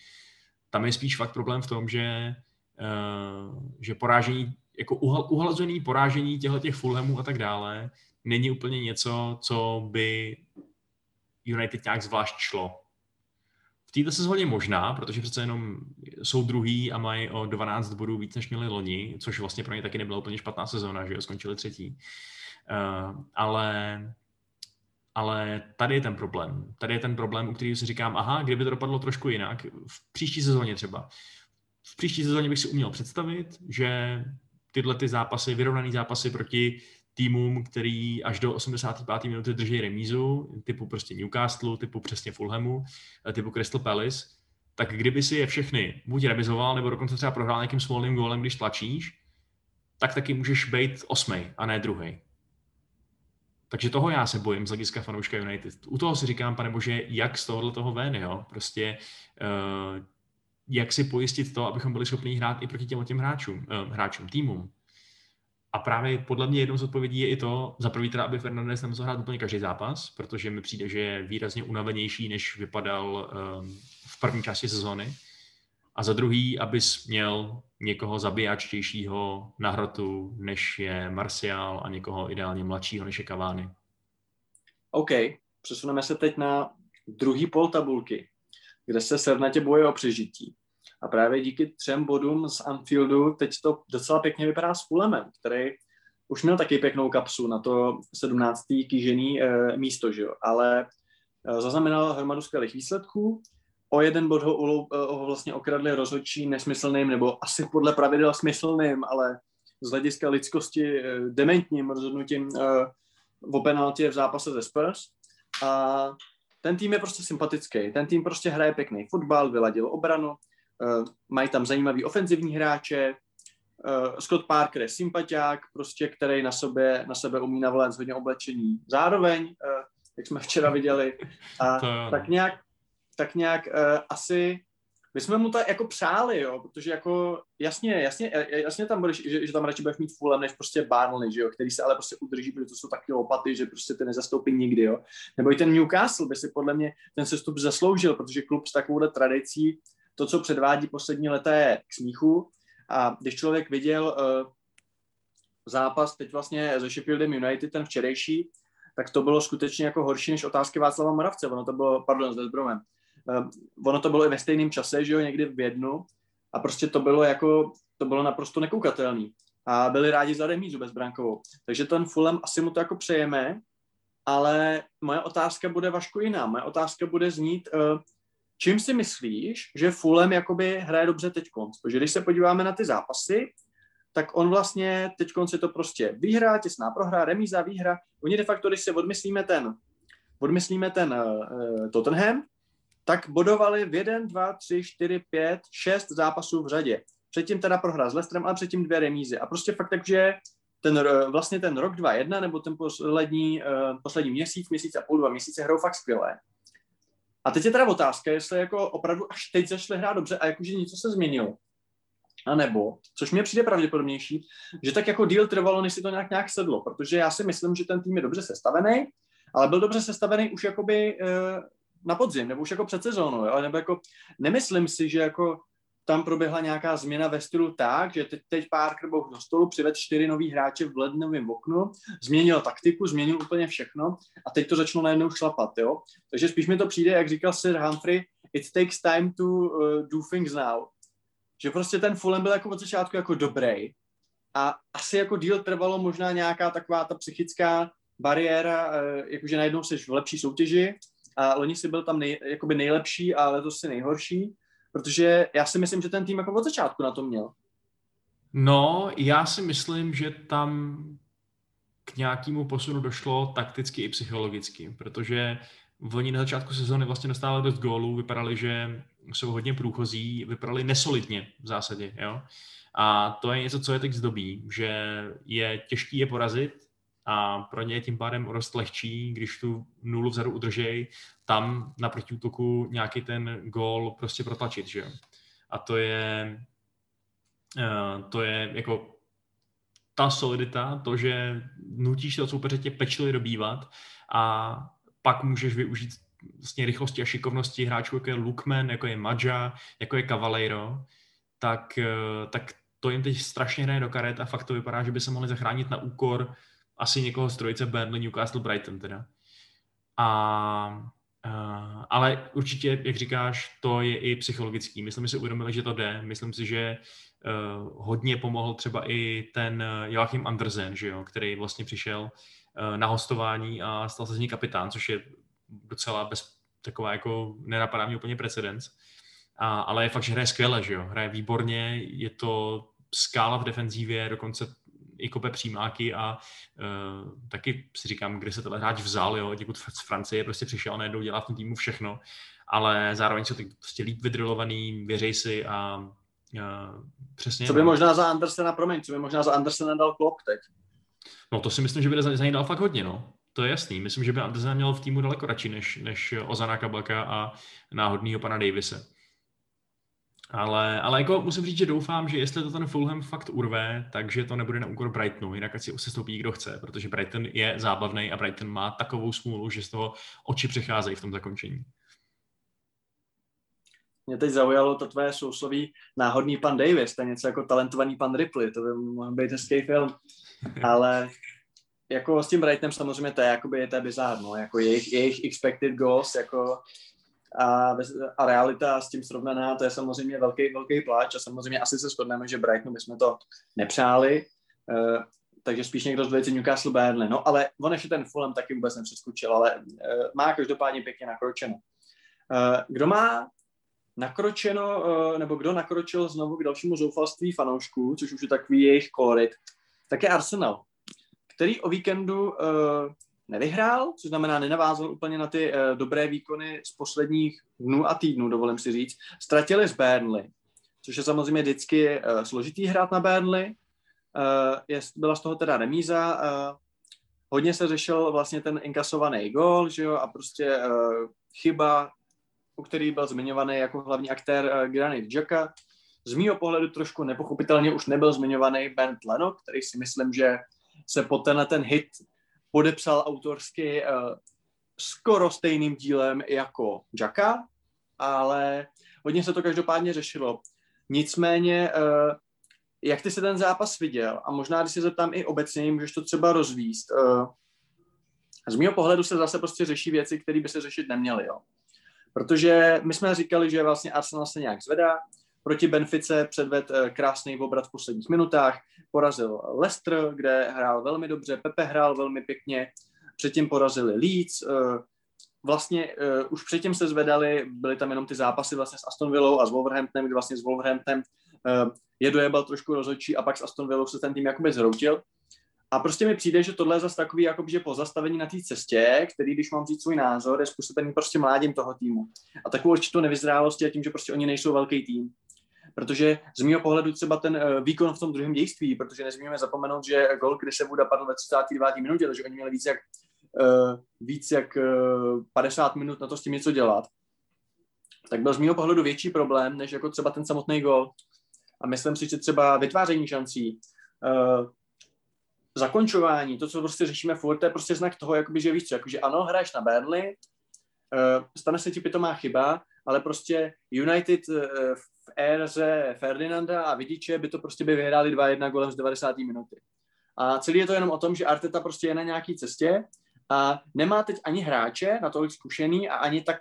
Tam je spíš fakt problém v tom, že, uh, že porážení, jako uhlazený porážení těchto těch Fulhamů a tak dále, není úplně něco, co by United nějak zvlášť šlo. V této sezóně možná, protože přece jenom jsou druhý a mají o 12 bodů víc, než měli loni, což vlastně pro ně taky nebyla úplně špatná sezóna, že jo, skončili třetí. Uh, ale ale tady je ten problém. Tady je ten problém, u kterého si říkám, aha, kdyby to dopadlo trošku jinak, v příští sezóně třeba. V příští sezóně bych si uměl představit, že tyhle ty zápasy, vyrovnaný zápasy proti týmům, který až do 85. minuty drží remízu, typu prostě Newcastle, typu přesně Fulhamu, eh, typu Crystal Palace, tak kdyby si je všechny buď remizoval, nebo dokonce třeba prohrál nějakým smolným gólem, když tlačíš, tak taky můžeš být osmej a ne druhý. Takže toho já se bojím z hlediska fanouška United. U toho si říkám, pane bože, jak z tohohle toho ven, jo? Prostě uh, jak si pojistit to, abychom byli schopni hrát i proti těm, těm hráčům, uh, hráčům, týmům. A právě podle mě jednou z odpovědí je i to, za prvý teda, aby Fernandez nemusel hrát úplně každý zápas, protože mi přijde, že je výrazně unavenější, než vypadal um, v první části sezóny. A za druhý, abys měl někoho zabijáčtějšího na hrotu, než je Martial a někoho ideálně mladšího, než je Cavani. OK, přesuneme se teď na druhý pol tabulky, kde se srdnatě boje o přežití. A právě díky třem bodům z Anfieldu teď to docela pěkně vypadá s Fulemem, který už měl taky pěknou kapsu na to 17. kýžený e, místo, že jo? ale e, zaznamenal hromadu skvělých výsledků. O jeden bod ho, ulou, e, ho vlastně okradli rozhodčí nesmyslným, nebo asi podle pravidel smyslným, ale z hlediska lidskosti dementním rozhodnutím v penaltě v zápase ze Spurs. A ten tým je prostě sympatický. Ten tým prostě hraje pěkný fotbal, vyladil obranu, mají tam zajímavý ofenzivní hráče, uh, Scott Parker je sympatiák, prostě, který na, sobě, na sebe umí navolat hodně oblečení. Zároveň, uh, jak jsme včera viděli, a tak nějak, tak nějak asi my jsme mu to jako přáli, jo, protože jako jasně, jasně, jasně tam budeš, že, že tam radši budeš mít Fulham než prostě Barnley, že jo, který se ale prostě udrží, protože to jsou taky lopaty, že prostě ty nezastoupí nikdy, jo. Nebo i ten Newcastle by si podle mě ten sestup zasloužil, protože klub s takovouhle tradicí to, co předvádí poslední leta, je k smíchu. A když člověk viděl uh, zápas teď vlastně se Sheffieldem United, ten včerejší, tak to bylo skutečně jako horší než otázky Václava Moravce. Ono to bylo, pardon, s Westbromem. Uh, ono to bylo i ve stejném čase, že jo, někdy v jednu. A prostě to bylo jako, to bylo naprosto nekoukatelný. A byli rádi za remízu bezbrankovou. Takže ten Fulham asi mu to jako přejeme, ale moje otázka bude Vašku jiná. Moje otázka bude znít, uh, Čím si myslíš, že Fulham jakoby hraje dobře teď konc? Protože když se podíváme na ty zápasy, tak on vlastně teď je to prostě výhra, těsná prohra, remíza, výhra. Oni de facto, když se odmyslíme ten odmyslíme ten uh, Tottenham, tak bodovali v 1, 2, 3, 4, 5, 6 zápasů v řadě. Předtím teda prohrál s Lestrem, ale předtím dvě remízy. A prostě fakt takže ten, vlastně ten rok 2-1, nebo ten poslední, uh, poslední měsíc, měsíc a půl, dva měsíce hrajou fakt skvěle. A teď je teda otázka, jestli jako opravdu až teď zašli hrát dobře a jakože něco se změnilo. A nebo, což mě přijde pravděpodobnější, že tak jako díl trvalo, než si to nějak, nějak sedlo, protože já si myslím, že ten tým je dobře sestavený, ale byl dobře sestavený už jakoby e, na podzim, nebo už jako před sezónou, jo? nebo jako nemyslím si, že jako tam proběhla nějaká změna ve stylu tak, že teď, teď Parker byl do stolu, přived čtyři nový hráče v lednovém oknu, změnil taktiku, změnil úplně všechno a teď to začalo najednou šlapat, jo. Takže spíš mi to přijde, jak říkal Sir Humphrey, it takes time to uh, do things now. Že prostě ten Fulham byl jako od začátku jako dobrý a asi jako díl trvalo možná nějaká taková ta psychická bariéra, uh, jakože najednou jsi v lepší soutěži a loni si byl tam nej, jakoby nejlepší a letos si nejhorší Protože já si myslím, že ten tým jako od začátku na to měl. No, já si myslím, že tam k nějakému posunu došlo takticky i psychologicky, protože v loni na začátku sezóny vlastně dostávali dost gólů, vypadali, že jsou hodně průchozí, vypadali nesolidně v zásadě, jo. A to je něco, co je teď zdobí, že je těžký je porazit, a pro ně je tím pádem rost lehčí, když tu nulu vzadu udržej, tam na protiútoku nějaký ten gól prostě protlačit, že jo. A to je, uh, to je jako ta solidita, to, že nutíš od soupeře tě pečlivě dobývat a pak můžeš využít vlastně rychlosti a šikovnosti hráčů, jako je Lukman, jako je Madja, jako je Cavaleiro, tak, uh, tak to jim teď strašně hraje do karet a fakt to vypadá, že by se mohli zachránit na úkor asi někoho z trojice Burnley, Newcastle, Brighton teda. A, uh, ale určitě, jak říkáš, to je i psychologický. Myslím si uvědomili, že to jde. Myslím si, že uh, hodně pomohl třeba i ten Joachim Andersen, že jo, který vlastně přišel uh, na hostování a stal se z ní kapitán, což je docela bez, taková jako nenapadá mě úplně precedens. A, ale je fakt, že hraje skvěle, že jo, hraje výborně, je to skála v defenzívě, dokonce i kope přímáky a uh, taky si říkám, kde se tenhle hráč vzal, jo, děkud z Francie prostě přišel, najednou dělá v tom týmu všechno, ale zároveň jsou ty prostě líp vydrilovaný, věřej si a uh, přesně. Co by možná za Andersena, promiň, co by možná za Andersena dal Klopp teď? No to si myslím, že by za, za něj dal fakt hodně, no. To je jasný. Myslím, že by Andersen měl v týmu daleko radši než, než Ozana Kabaka a náhodného pana Davise. Ale, ale jako musím říct, že doufám, že jestli to ten Fulham fakt urve, takže to nebude na úkor Brightonu, jinak ať si se stoupí, kdo chce, protože Brighton je zábavný a Brighton má takovou smůlu, že z toho oči přecházejí v tom zakončení. Mě teď zaujalo to tvé sousloví náhodný pan Davis, to je něco jako talentovaný pan Ripley, to by mohl být hezký film, [laughs] ale jako s tím Brightonem samozřejmě to je, jakoby, je to bizár, no, jako jejich, jejich expected goals, jako a, a realita s tím srovnaná, to je samozřejmě velký, velký pláč a samozřejmě asi se shodneme, že Brightonu bychom to nepřáli, uh, takže spíš někdo z dvojice Newcastle Burnley. No ale on ještě ten Fulham taky vůbec nepřeskočil, ale uh, má každopádně pěkně nakročeno. Uh, kdo má nakročeno, uh, nebo kdo nakročil znovu k dalšímu zoufalství fanoušků, což už je takový jejich kolorit, tak je Arsenal, který o víkendu uh, nevyhrál, což znamená nenavázal úplně na ty uh, dobré výkony z posledních dnů a týdnů, dovolím si říct. Ztratili z Burnley, což je samozřejmě vždycky uh, složitý hrát na Burnley. Uh, je, byla z toho teda remíza. Uh, hodně se řešil vlastně ten inkasovaný gol, že jo, a prostě uh, chyba, u který byl zmiňovaný jako hlavní aktér uh, Granit Xhaka. Z mýho pohledu trošku nepochopitelně už nebyl zmiňovaný Ben Leno, který si myslím, že se po tenhle ten hit podepsal autorsky uh, skoro stejným dílem jako Jacka, ale hodně se to každopádně řešilo. Nicméně, uh, jak ty se ten zápas viděl, a možná, když se zeptám i obecně, můžeš to třeba rozvíst, uh, z mého pohledu se zase prostě řeší věci, které by se řešit neměly, jo. Protože my jsme říkali, že vlastně Arsenal se nějak zvedá, proti Benfice předved krásný obrat v posledních minutách, porazil Leicester, kde hrál velmi dobře, Pepe hrál velmi pěkně, předtím porazili Leeds, eh, vlastně uh, už předtím se zvedali, byly tam jenom ty zápasy vlastně s Aston Villou a s Wolverhamptonem, kdy vlastně s Wolverhamptonem je dojebal trošku rozhodčí a pak s Aston Villou se ten tým jakoby zhroutil. A prostě mi přijde, že tohle je zase takový jako, že pozastavení na té cestě, který, když mám říct svůj názor, je způsobený prostě mládím toho týmu. A takovou určitou nevyzrálosti a tím, že prostě oni nejsou velký tým. Protože z mého pohledu třeba ten uh, výkon v tom druhém dějství, protože nesmíme zapomenout, že gol se bude padl ve 39. minutě, takže oni měli víc jak, uh, víc jak uh, 50 minut na to s tím něco dělat, tak byl z mého pohledu větší problém, než jako třeba ten samotný gol. A myslím si, že třeba vytváření šancí, zakončování, to, co prostě řešíme furt, to je prostě znak toho, jakoby, že víš co, jakože ano, hraješ na Burnley, stane se ti pitomá chyba, ale prostě United uh, v éře Ferdinanda a Vidiče by to prostě by vyhráli 2-1 golem z 90. minuty. A celý je to jenom o tom, že Arteta prostě je na nějaký cestě a nemá teď ani hráče na tolik zkušený a ani tak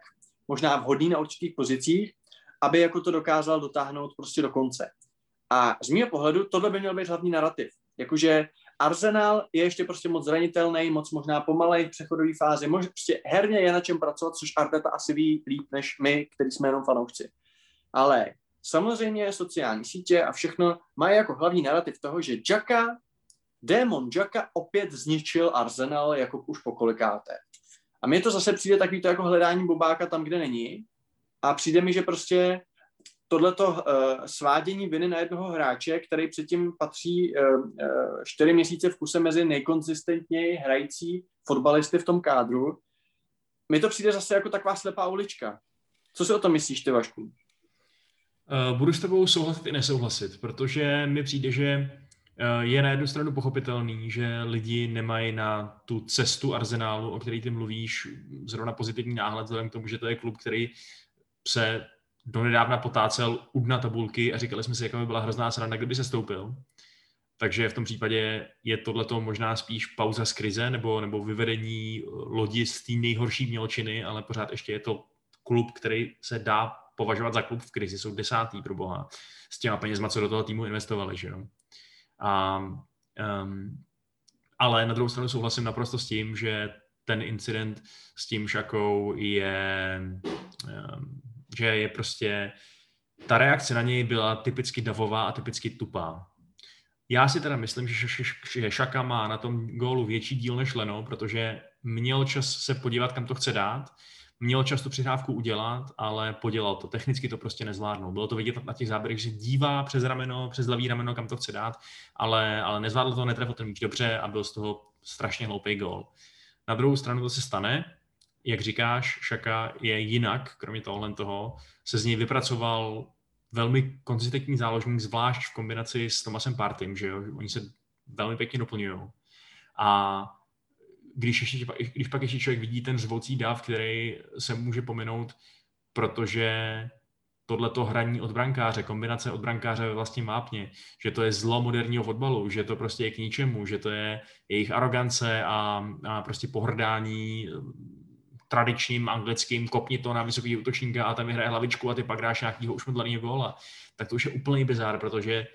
možná vhodný na určitých pozicích, aby jako to dokázal dotáhnout prostě do konce. A z mého pohledu tohle by měl být hlavní narrativ. Jakože Arsenal je ještě prostě moc zranitelný, moc možná pomalej v přechodové fázi, mož, prostě herně je na čem pracovat, což Arteta asi ví líp než my, kteří jsme jenom fanoušci. Ale samozřejmě sociální sítě a všechno mají jako hlavní narrativ toho, že Jacka, démon Jacka opět zničil Arsenal jako už po kolikáté. A mně to zase přijde takový to jako hledání bobáka tam, kde není. A přijde mi, že prostě tohleto uh, svádění viny na jednoho hráče, který předtím patří uh, uh, čtyři měsíce v kuse mezi nejkonzistentněji hrající fotbalisty v tom kádru, mi to přijde zase jako taková slepá ulička. Co si o tom myslíš, ty Vašku? Uh, budu s tebou souhlasit i nesouhlasit, protože mi přijde, že je na jednu stranu pochopitelný, že lidi nemají na tu cestu arzenálu, o který ty mluvíš, zrovna pozitivní náhled, vzhledem k tomu, že to je klub, který se donedávna potácel u dna tabulky a říkali jsme si, jaká by byla hrozná sranda, kdyby se stoupil. Takže v tom případě je tohleto možná spíš pauza z krize nebo, nebo vyvedení lodi z té nejhorší mělčiny, ale pořád ještě je to klub, který se dá považovat za klub v krizi. Jsou desátý pro boha s těma penězma, co do toho týmu investovali. Že jo? A, um, ale na druhou stranu souhlasím naprosto s tím, že ten incident s tím šakou je um, že je prostě, ta reakce na něj byla typicky davová a typicky tupá. Já si teda myslím, že, že Šaka má na tom gólu větší díl než Leno, protože měl čas se podívat, kam to chce dát, měl čas tu přihrávku udělat, ale podělal to. Technicky to prostě nezvládnul. Bylo to vidět na těch záběrech, že dívá přes rameno, přes levý rameno, kam to chce dát, ale, ale nezvládl to, netrefil ten míč dobře a byl z toho strašně hloupý gól. Na druhou stranu to se stane, jak říkáš, Šaka je jinak, kromě tohle toho, se z něj vypracoval velmi konzistentní záložník, zvlášť v kombinaci s Tomasem Partym, že jo? Oni se velmi pěkně doplňují. A když, ještě, když pak ještě člověk vidí ten zvoucí dáv, který se může pominout, protože tohleto hraní od brankáře, kombinace od brankáře ve vlastním mápně, že to je zlo moderního fotbalu, že to prostě je k ničemu, že to je jejich arogance a, a prostě pohrdání tradičním anglickým kopni to na vysoký útočníka a tam vyhraje hlavičku a ty pak dáš nějakýho ušmudlaného góla, tak to už je úplný bizár, protože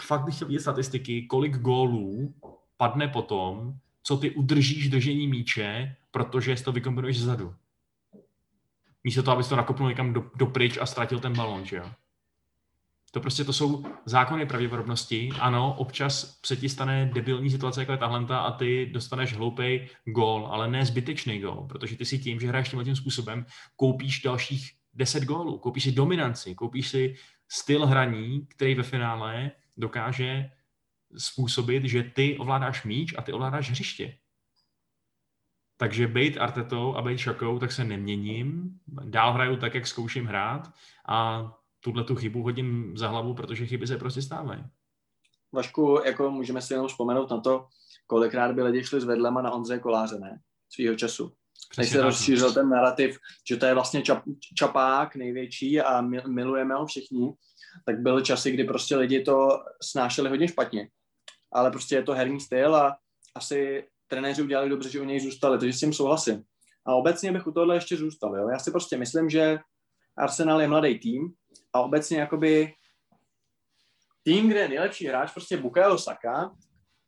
fakt bych chtěl vidět statistiky, kolik gólů padne potom, co ty udržíš držení míče, protože si to vykombinuješ zezadu. Místo toho, abys to nakopnul někam do, do pryč a ztratil ten balon, že jo? To prostě to jsou zákony pravděpodobnosti. Ano, občas se ti stane debilní situace jako je tahle a ty dostaneš hloupý gól, ale ne zbytečný gól, protože ty si tím, že hraješ tím způsobem, koupíš dalších 10 gólů, koupíš si dominanci, koupíš si styl hraní, který ve finále dokáže způsobit, že ty ovládáš míč a ty ovládáš hřiště. Takže být Artetou a být Šakou, tak se neměním. Dál hraju tak, jak zkouším hrát a tuhle tu chybu hodím za hlavu, protože chyby se prostě stávají. Vašku, jako můžeme si jenom vzpomenout na to, kolikrát by lidi šli s vedlema na Ondřeje Koláře, ne? Svýho času. Než se rozšířil ten narrativ, že to je vlastně čap, čapák největší a milujeme ho všichni, tak byly časy, kdy prostě lidi to snášeli hodně špatně. Ale prostě je to herní styl a asi trenéři udělali dobře, že u něj zůstali, takže s tím souhlasím. A obecně bych u tohle ještě zůstal. Jo? Já si prostě myslím, že Arsenal je mladý tým, a obecně jakoby tým, kde je nejlepší hráč prostě Bukayo Saka,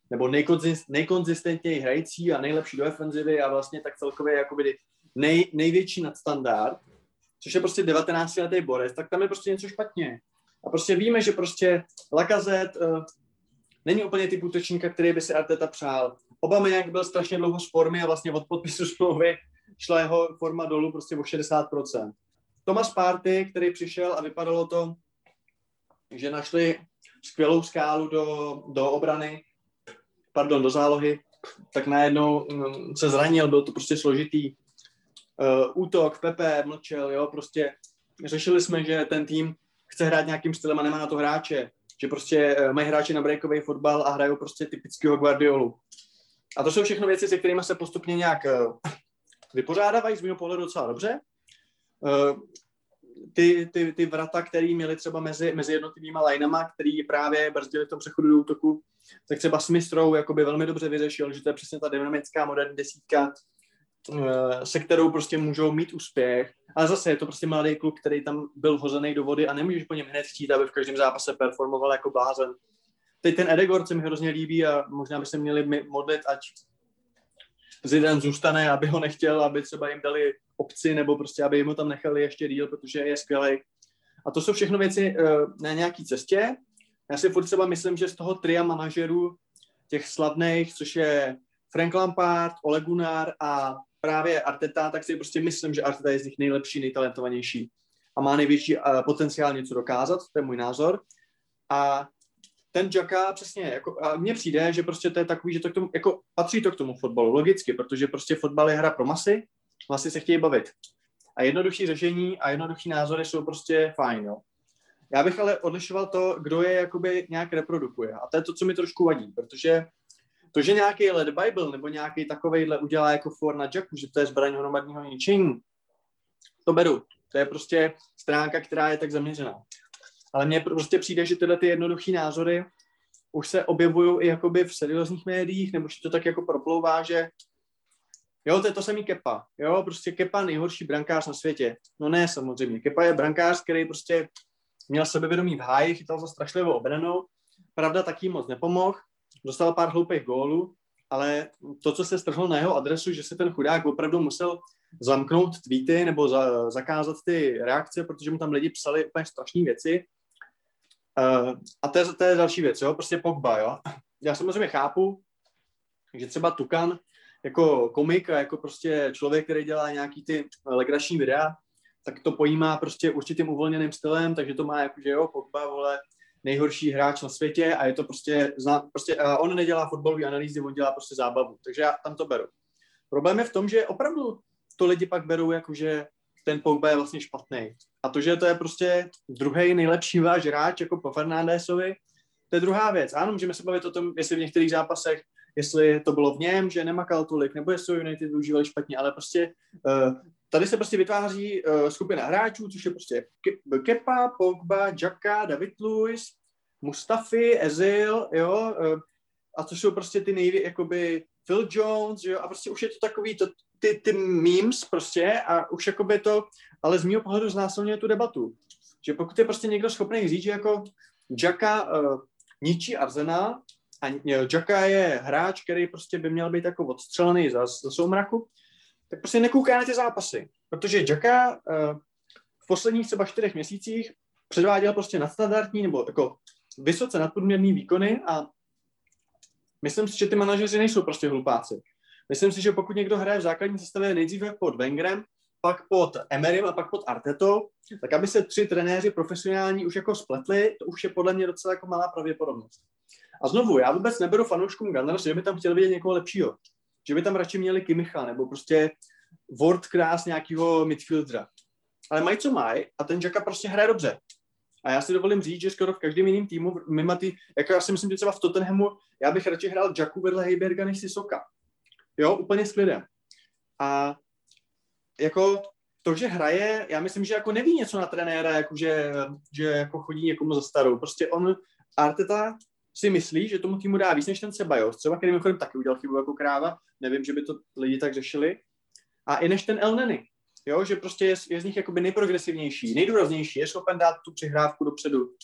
nebo nejkonzist, nejkonzistentněji hrající a nejlepší do ofenzivy a vlastně tak celkově jakoby nej, největší nadstandard, což je prostě 19 letý borec, tak tam je prostě něco špatně. A prostě víme, že prostě Lakazet uh, není úplně typ útočníka, který by si Arteta přál. Obama jak byl strašně dlouho z formy a vlastně od podpisu [laughs] smlouvy šla jeho forma dolů prostě o 60%. Thomas Party, který přišel a vypadalo to, že našli skvělou skálu do, do obrany, pardon, do zálohy, tak najednou mm, se zranil, byl to prostě složitý. Uh, útok, Pepe mlčel, jo, prostě řešili jsme, že ten tým chce hrát nějakým stylem a nemá na to hráče, že prostě uh, mají hráči na breakový fotbal a hrajou prostě typického Guardiolu. A to jsou všechno věci, se kterými se postupně nějak uh, vypořádávají z mého pohledu docela dobře. Uh, ty, ty, ty vrata, které měly třeba mezi, mezi jednotlivými lineama, který právě brzdili v tom přechodu do útoku, tak třeba Smith Rowe velmi dobře vyřešil, že to je přesně ta dynamická moderní desítka, eh, se kterou prostě můžou mít úspěch. Ale zase je to prostě mladý kluk, který tam byl hozený do vody a nemůžeš po něm hned chtít, aby v každém zápase performoval jako blázen. Teď ten Edegor se mi hrozně líbí a možná by se měli modlit, ať Zidane zůstane, aby ho nechtěl, aby třeba jim dali obci, nebo prostě, aby jim ho tam nechali ještě díl, protože je skvělý. A to jsou všechno věci uh, na nějaký cestě. Já si furt třeba myslím, že z toho tria manažerů, těch slavných, což je Frank Lampard, Ole Gunnar a právě Arteta, tak si prostě myslím, že Arteta je z nich nejlepší, nejtalentovanější a má největší uh, potenciál něco dokázat, to je můj názor. A ten Jacka přesně, jako, a mně přijde, že prostě to je takový, že to k tomu, jako patří to k tomu fotbalu, logicky, protože prostě fotbal je hra pro masy, masy se chtějí bavit. A jednodušší řešení a jednoduchý názory jsou prostě fajn, jo. Já bych ale odlišoval to, kdo je jakoby nějak reprodukuje. A to je to, co mi trošku vadí, protože to, že nějaký Led Bible nebo nějaký takovejhle udělá jako for na Jacku, že to je zbraň hromadního ničení, to beru. To je prostě stránka, která je tak zaměřená. Ale mně prostě přijde, že tyhle ty jednoduché názory už se objevují i jakoby v seriózních médiích, nebo že to tak jako proplouvá, že jo, to je to samý Kepa, jo, prostě Kepa nejhorší brankář na světě. No ne, samozřejmě. Kepa je brankář, který prostě měl sebevědomí v háji, chytal za strašlivou obranou, pravda taky moc nepomohl, dostal pár hloupých gólů, ale to, co se strhlo na jeho adresu, že se ten chudák opravdu musel zamknout tweety nebo za, zakázat ty reakce, protože mu tam lidi psali úplně strašné věci, Uh, a to je, to je další věc, jo, prostě Pogba, jo. Já samozřejmě chápu, že třeba Tukan jako komik a jako prostě člověk, který dělá nějaký ty legrační videa, tak to pojímá prostě určitým uvolněným stylem, takže to má jako, že jo, Pogba, vole, nejhorší hráč na světě a je to prostě, prostě on nedělá fotbalové analýzy, on dělá prostě zábavu, takže já tam to beru. Problém je v tom, že opravdu to lidi pak berou jako, že ten Pogba je vlastně špatný. A to, že to je prostě druhý nejlepší váš hráč, jako po Fernandesovi, to je druhá věc. Ano, můžeme se bavit o tom, jestli v některých zápasech, jestli to bylo v něm, že nemakal tolik, nebo jestli United využívali špatně, ale prostě uh, tady se prostě vytváří uh, skupina hráčů, což je prostě Kepa, Pogba, Jacka, David Luiz, Mustafi, Ezil, jo, uh, a to jsou prostě ty nejvě, jakoby Phil Jones, jo, a prostě už je to takový, to, ty, ty memes prostě a už jakoby to, ale z mého pohledu znásilňuje tu debatu. Že pokud je prostě někdo schopný říct, že jako Jacka uh, ničí Arsenal a Jacka je hráč, který prostě by měl být jako odstřelený za, za soumraku, tak prostě nekouká na ty zápasy. Protože Jacka uh, v posledních třeba čtyřech měsících předváděl prostě nadstandardní nebo jako vysoce nadprůměrný výkony a myslím si, že ty manažeři nejsou prostě hlupáci. Myslím si, že pokud někdo hraje v základní sestavě nejdříve pod Wengerem, pak pod Emerym a pak pod Artetou, tak aby se tři trenéři profesionální už jako spletli, to už je podle mě docela jako malá pravděpodobnost. A znovu, já vůbec neberu fanouškům Gunners, že by tam chtěli vidět někoho lepšího. Že by tam radši měli Kimicha nebo prostě Ward Krás nějakého midfieldera. Ale mají co mají a ten Jacka prostě hraje dobře. A já si dovolím říct, že skoro v každém jiném týmu, mimo ty, jako já si myslím, že třeba v Tottenhamu, já bych radši hrál Jacku vedle Heiberga než si Soka. Jo, úplně s klidem. A jako to, že hraje, já myslím, že jako neví něco na trenéra, jako že, že jako chodí někomu za starou. Prostě on, Arteta si myslí, že tomu týmu dá víc než ten Ceballos, třeba který mimochodem taky udělal chybu jako kráva, nevím, že by to lidi tak řešili, a i než ten El Neny, jo, že prostě je, je z nich jakoby nejprogresivnější, nejdůraznější, je schopen dát tu přihrávku dopředu,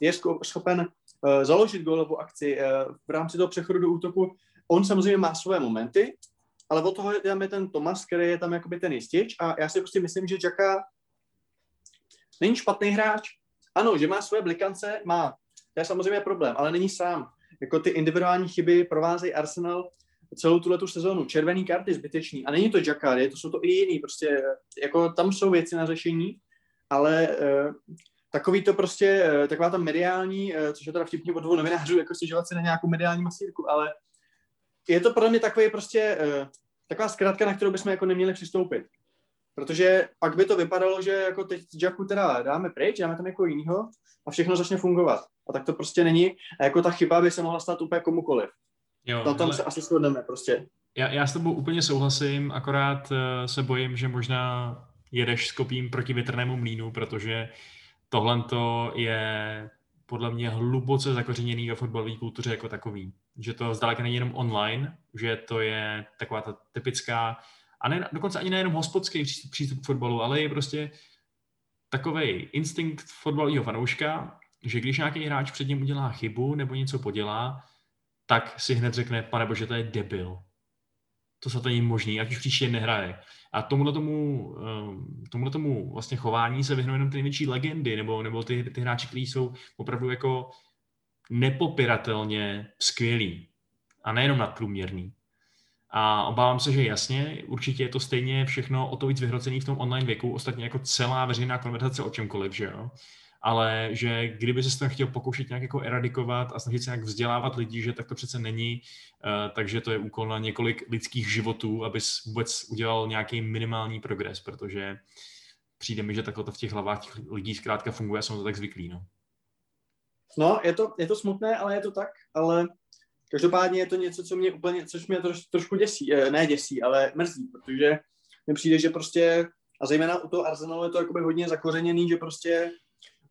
je schopen uh, založit gólovou akci uh, v rámci toho přechodu do útoku. On samozřejmě má své momenty, ale od toho tam je ten Tomas, který je tam jakoby ten jistič a já si prostě myslím, že Jacka není špatný hráč. Ano, že má své blikance, má. To je samozřejmě problém, ale není sám. jako ty individuální chyby provázejí Arsenal celou tuhle tu sezónu. Červený karty zbytečný. A není to Jacare, to jsou to i jiný. Prostě jako tam jsou věci na řešení, ale uh, takový to prostě, uh, taková ta mediální, uh, což je teda vtipný od dvou novinářů, jako stěžovat si na nějakou mediální masírku, ale je to pro mě takový prostě, uh, taková zkrátka, na kterou bychom jako neměli přistoupit. Protože pak by to vypadalo, že jako teď Jacku teda dáme pryč, dáme tam jako jinýho a všechno začne fungovat. A tak to prostě není. A jako ta chyba by se mohla stát úplně komukoliv. Jo, Na tom ale... se asi shodneme prostě. Já, já s tebou úplně souhlasím, akorát uh, se bojím, že možná jedeš s kopím proti větrnému mlínu, protože tohle je podle mě hluboce zakořeněný ve fotbalové kultuře jako takový. Že to zdaleka není jenom online, že to je taková ta typická, a ne, dokonce ani nejenom hospodský přístup, přístup k fotbalu, ale je prostě takový instinkt fotbalového fanouška, že když nějaký hráč před ním udělá chybu nebo něco podělá, tak si hned řekne, pane bože, to je debil. To se to není možný, ať už příště nehraje. A tomuhle tomu, ehm, tomuhle tomu vlastně chování se vyhnou jenom ty největší legendy, nebo, nebo ty, ty hráči, kteří jsou opravdu jako nepopiratelně skvělí. A nejenom nadprůměrný. A obávám se, že jasně, určitě je to stejně všechno o to víc vyhrocený v tom online věku, ostatně jako celá veřejná konverzace o čemkoliv, že jo ale že kdyby se to chtěl pokoušet nějak jako eradikovat a snažit se nějak vzdělávat lidi, že tak to přece není, uh, takže to je úkol na několik lidských životů, aby vůbec udělal nějaký minimální progres, protože přijde mi, že takhle to v těch hlavách těch lidí zkrátka funguje a jsou to tak zvyklí. No. No, je to, je to smutné, ale je to tak, ale každopádně je to něco, co mě úplně, což mě troš, trošku děsí, eh, ne děsí, ale mrzí, protože mi přijde, že prostě, a zejména u toho Arsenalu je to jakoby hodně zakořeněný, že prostě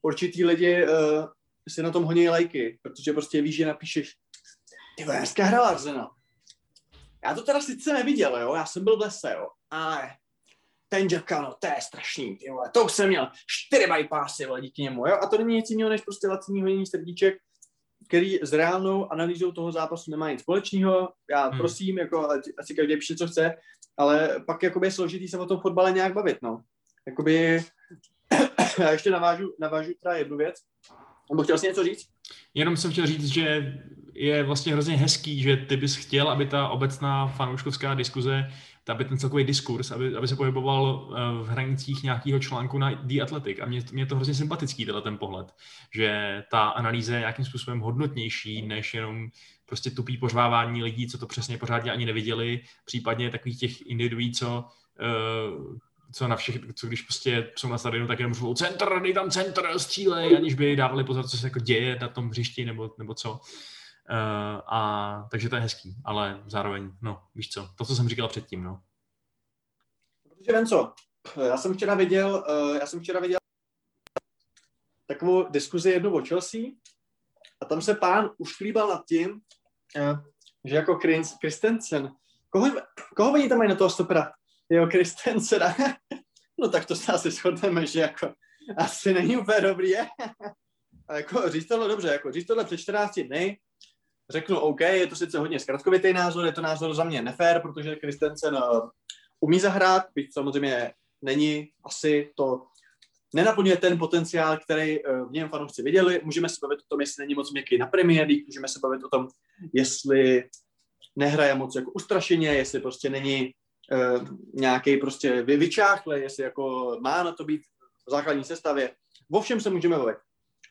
určitý lidi uh, si na tom honí lajky, protože prostě víš, že napíšeš, ty dneska hrál Arsenal. Já to teda sice neviděl, jo, já jsem byl v lese, jo, ale ten Jackano, to je strašný, ty vole, to už jsem měl čtyři bypassy, vole, díky němu, jo, a to není nic jiného, než prostě laciný honění srdíček, který s reálnou analýzou toho zápasu nemá nic společného. Já hmm. prosím, jako, asi každý píše, co chce, ale pak jakoby je složitý se o tom fotbale nějak bavit, no. Jakoby [coughs] já ještě navážu, navážu teda jednu věc. Nebo chtěl jsi něco říct? Jenom jsem chtěl říct, že je vlastně hrozně hezký, že ty bys chtěl, aby ta obecná fanouškovská diskuze, aby ten celkový diskurs, aby, aby se pohyboval eh, v hranicích nějakého článku na The Athletic. A mě, mě je to hrozně sympatický, tenhle ten pohled, že ta analýza je nějakým způsobem hodnotnější, než jenom prostě tupý pořvávání lidí, co to přesně pořádně ani neviděli, případně takových těch individuí, co uh, co na všech, co když prostě jsou na stadionu, tak jenom řvou centr, dej tam centr, střílej, aniž by dávali pozor, co se jako děje na tom hřišti nebo, nebo co. Uh, a takže to je hezký, ale zároveň, no, víš co, to, co jsem říkal předtím, no. Protože ven co, já jsem včera viděl, uh, já jsem včera viděl takovou diskuzi jednu o Chelsea a tam se pán už klíbal nad tím, uh, že jako Christensen, koho, koho oni tam mají na toho stopera? Jo, Kristensen. [laughs] no tak to se asi shodneme, že jako asi není úplně dobrý, je. [laughs] A jako říct tohle dobře, jako říct tohle před 14 dny, řeknu OK, je to sice hodně zkratkovitý názor, je to názor za mě nefér, protože Kristensen uh, umí zahrát, byť samozřejmě není asi to, nenaplňuje ten potenciál, který uh, v něm fanoušci viděli. Můžeme se bavit o tom, jestli není moc měkký na League, můžeme se bavit o tom, jestli nehraje moc jako ustrašeně, jestli prostě není nějaký prostě vyčáchle, jestli jako má na to být v základní sestavě. O všem se můžeme bavit.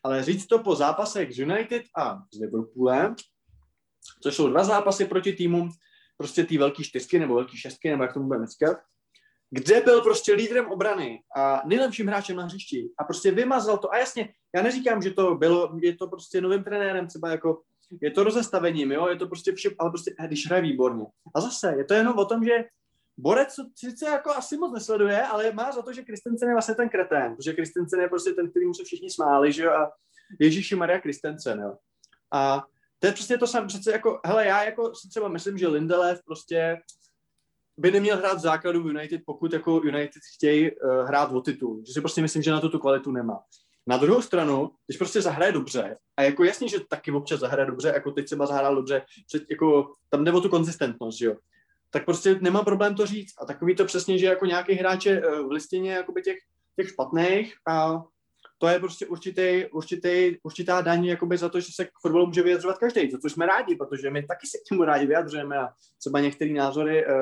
Ale říct to po zápasech z United a s Liverpoolem, což jsou dva zápasy proti týmům, prostě ty velký čtyřky nebo velký šestky, nebo jak tomu budeme říkat, kde byl prostě lídrem obrany a nejlepším hráčem na hřišti a prostě vymazal to. A jasně, já neříkám, že to bylo, je to prostě novým trenérem, třeba jako je to rozestavením, jo, je to prostě vše, ale prostě, když hraje výborně. A zase, je to jenom o tom, že Borec sice jako asi moc nesleduje, ale má za to, že Kristensen je vlastně ten kretén, protože Kristensen je prostě ten, který mu se všichni smáli, že jo, a Ježíši Maria Kristensen, jo. A to je přesně to sam, přece jako, hele, já jako si třeba myslím, že Lindelöf prostě by neměl hrát v základu v United, pokud jako United chtějí uh, hrát o titul. Že si prostě myslím, že na to tu kvalitu nemá. Na druhou stranu, když prostě zahraje dobře, a jako jasně, že taky občas zahraje dobře, jako teď třeba zahrál dobře, před, jako, tam jde o tu konzistentnost, že jo tak prostě nemá problém to říct. A takový to přesně, že jako nějaký hráč je eh, v listině jakoby těch, těch špatných a to je prostě určitý, určitý, určitá daň jakoby za to, že se k fotbalu může vyjadřovat každý, za což jsme rádi, protože my taky se k tomu rádi vyjadřujeme a třeba některé názory uh,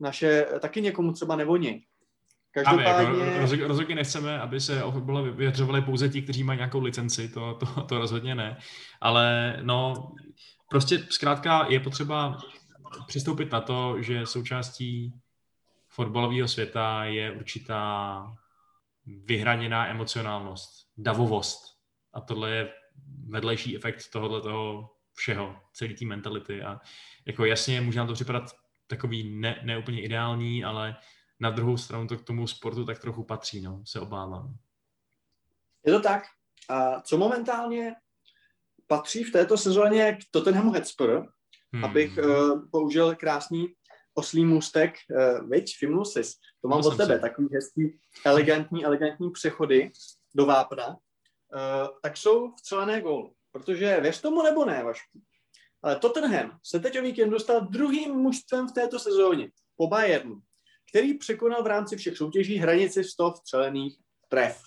naše taky někomu třeba nevoní. Každopádně... Jako, rozhodně, rozhodně nechceme, aby se o fotbale vyjadřovali pouze ti, kteří mají nějakou licenci, to, to, to rozhodně ne. Ale no, prostě zkrátka je potřeba přistoupit na to, že součástí fotbalového světa je určitá vyhraněná emocionálnost, davovost. A tohle je vedlejší efekt tohohle toho všeho, celé té mentality. A jako jasně, může nám to připadat takový ne, neúplně ideální, ale na druhou stranu to k tomu sportu tak trochu patří, no, se obávám. Je to tak. A co momentálně patří v této sezóně k Tottenhamu Hotspur, hmm. abych uh, použil krásný oslý můstek, uh, viď, jsi, to mám od tebe, si. takový hezký, elegantní, elegantní přechody do vápna, uh, tak jsou vcelené gól. Protože věř tomu nebo ne, Vašku, ale Tottenham se teď o víkend dostal druhým mužstvem v této sezóně po Bayernu, který překonal v rámci všech soutěží hranici 100 vstřelených tref.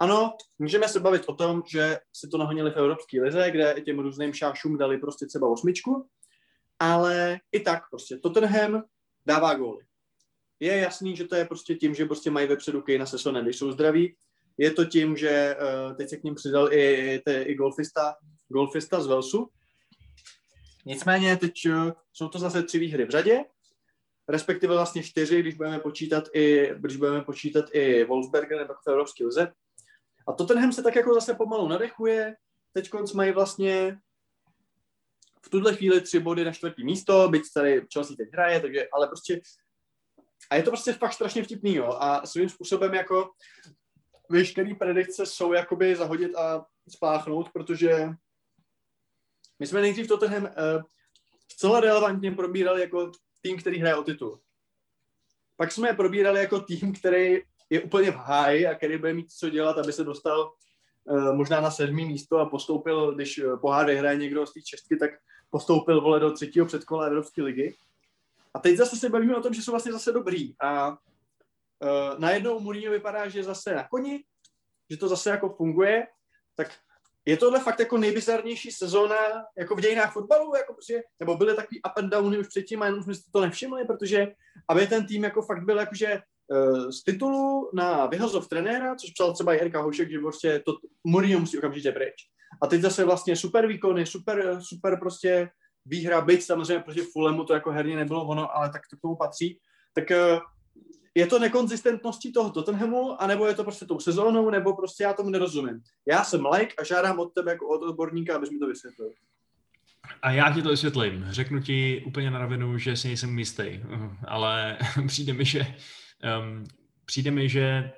Ano, můžeme se bavit o tom, že si to nahonili v Evropské lize, kde těm různým šášům dali prostě třeba osmičku, ale i tak prostě Tottenham dává góly. Je jasný, že to je prostě tím, že prostě mají vepředu Kejna se Sonem, když jsou zdraví. Je to tím, že uh, teď se k ním přidal i, i, i golfista, golfista z Velsu. Nicméně teď uh, jsou to zase tři výhry v řadě, respektive vlastně čtyři, když budeme počítat i, když budeme počítat i Wolfsberger nebo v Evropské lize. A Tottenham se tak jako zase pomalu nadechuje, teď mají vlastně v tuhle chvíli tři body na čtvrtý místo, byť tady Chelsea teď hraje, takže, ale prostě a je to prostě fakt strašně vtipný, jo, a svým způsobem jako veškerý predikce jsou jakoby zahodit a spáchnout, protože my jsme nejdřív Tottenham uh, zcela relevantně probírali jako tým, který hraje o titul. Pak jsme je probírali jako tým, který je úplně v háji a který bude mít co dělat, aby se dostal uh, možná na sedmý místo a postoupil, když uh, pohár vyhraje někdo z té čestky, tak postoupil vole do třetího předkola Evropské ligy. A teď zase se bavíme o tom, že jsou vlastně zase dobrý. A uh, najednou Mourinho vypadá, že je zase na koni, že to zase jako funguje, tak je tohle fakt jako nejbizarnější sezóna jako v dějinách fotbalu, jako prostě, nebo byly takový up and downy už předtím a jenom jsme si to nevšimli, protože aby ten tým jako fakt byl jakože uh, z titulu na vyhazov trenéra, což psal třeba Jirka Hošek, že prostě to Mourinho musí okamžitě pryč. A teď zase vlastně super výkony, super, super prostě výhra, byť samozřejmě proti Fulemu to jako herně nebylo ono, ale tak to k tomu patří. Tak uh, je to nekonzistentností toho Tottenhamu, anebo je to prostě tou sezónou, nebo prostě já tomu nerozumím. Já jsem like a žádám od tebe jako od odborníka, abys mi to vysvětlil. A já ti to vysvětlím. Řeknu ti úplně na rovinu, že si nejsem jistý, [laughs] ale [laughs] přijde mi, že um, přijde mi, že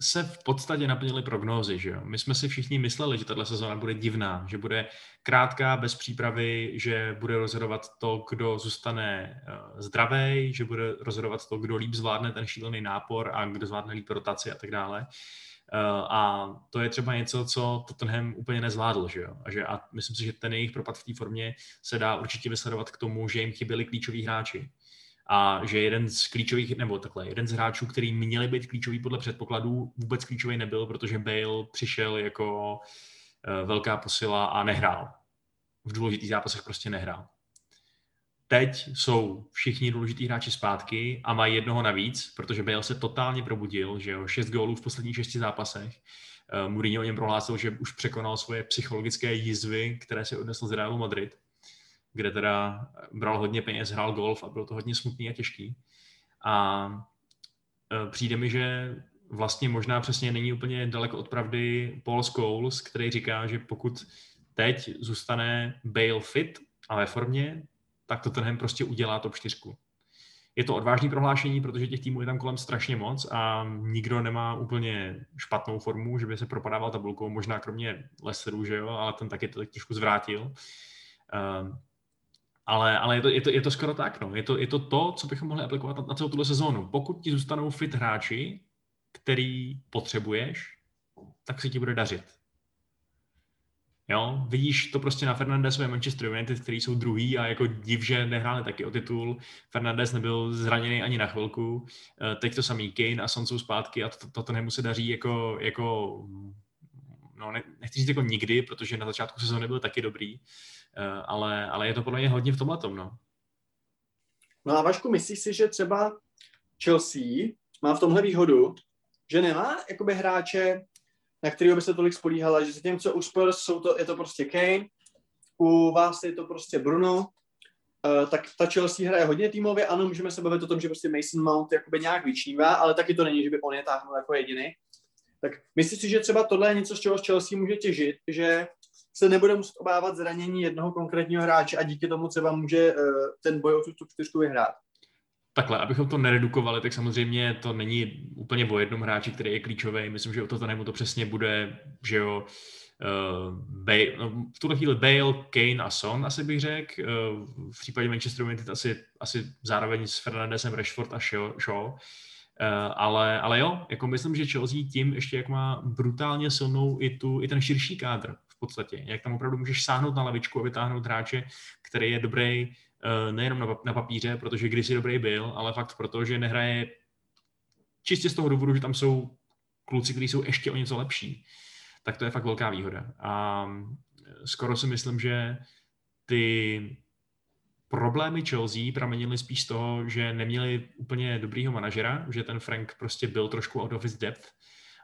se v podstatě naplnily prognózy. Že jo? My jsme si všichni mysleli, že tahle sezóna bude divná, že bude krátká, bez přípravy, že bude rozhodovat to, kdo zůstane uh, zdravý, že bude rozhodovat to, kdo líp zvládne ten šílený nápor a kdo zvládne líp rotaci a tak dále. Uh, a to je třeba něco, co Tottenham úplně nezvládl, že jo? A, že, a myslím si, že ten jejich propad v té formě se dá určitě vysledovat k tomu, že jim chyběli klíčoví hráči a že jeden z klíčových, nebo takhle, jeden z hráčů, který měli být klíčový podle předpokladů, vůbec klíčový nebyl, protože Bale přišel jako uh, velká posila a nehrál. V důležitých zápasech prostě nehrál. Teď jsou všichni důležitý hráči zpátky a mají jednoho navíc, protože Bale se totálně probudil, že jo, šest gólů v posledních šesti zápasech. Uh, Mourinho o něm prohlásil, že už překonal svoje psychologické jizvy, které se odnesl z Realu Madrid kde teda bral hodně peněz, hrál golf a bylo to hodně smutný a těžký. A e, přijde mi, že vlastně možná přesně není úplně daleko od pravdy Paul Scholes, který říká, že pokud teď zůstane Bale fit a ve formě, tak to tenhle prostě udělá top 4. Je to odvážný prohlášení, protože těch týmů je tam kolem strašně moc a nikdo nemá úplně špatnou formu, že by se propadával tabulkou, možná kromě Leicesteru, že jo, ale ten taky to tak trošku zvrátil. Ehm, ale, ale je, to, je, to, je to skoro tak, no. Je to, je to to, co bychom mohli aplikovat na, na celou tuhle sezónu. Pokud ti zůstanou fit hráči, který potřebuješ, tak se ti bude dařit. Jo, vidíš to prostě na Fernandesově Manchester United, který jsou druhý a jako div, že nehráli taky o titul. Fernandes nebyl zraněný ani na chvilku. Eh, teď to samý Kane a Son jsou zpátky a to, to, to nemu se daří jako, jako no, ne, nechci říct jako nikdy, protože na začátku sezóny byl taky dobrý, ale, ale je to podle mě hodně v tomhle tom, no. No a Vašku, myslíš si, že třeba Chelsea má v tomhle výhodu, že nemá jakoby hráče, na kterého by se tolik spolíhala, že se tím, co u Spurs jsou to, je to prostě Kane, u vás je to prostě Bruno, uh, tak ta Chelsea hraje hodně týmově, ano, můžeme se bavit o tom, že prostě Mason Mount jakoby nějak vyčnívá, ale taky to není, že by on je táhnul jako jediný. Tak myslím si, že třeba tohle je něco, z čeho Chelsea může těžit, že se nebude muset obávat zranění jednoho konkrétního hráče a díky tomu třeba může uh, ten boj o tu čtyřku vyhrát. Takhle, abychom to neredukovali, tak samozřejmě to není úplně o jednom hráči, který je klíčový. Myslím, že u Tottenhamu to přesně bude, že jo, uh, Bale, no, v tuhle chvíli Bale, Kane a Son, asi bych řekl. Uh, v případě Manchester United asi, asi zároveň s Fernandesem, Rashford a Shaw. Shaw. Uh, ale, ale jo, jako myslím, že Chelsea tím ještě jak má brutálně silnou i, tu, i ten širší kádr v podstatě. Jak tam opravdu můžeš sáhnout na lavičku a vytáhnout hráče, který je dobrý Eh, nejenom na, papíře, protože kdysi dobrý byl, ale fakt proto, že nehraje čistě z toho důvodu, že tam jsou kluci, kteří jsou ještě o něco lepší, tak to je fakt velká výhoda. A eh, skoro si myslím, že ty problémy Chelsea pramenily spíš z toho, že neměli úplně dobrýho manažera, že ten Frank prostě byl trošku out of his depth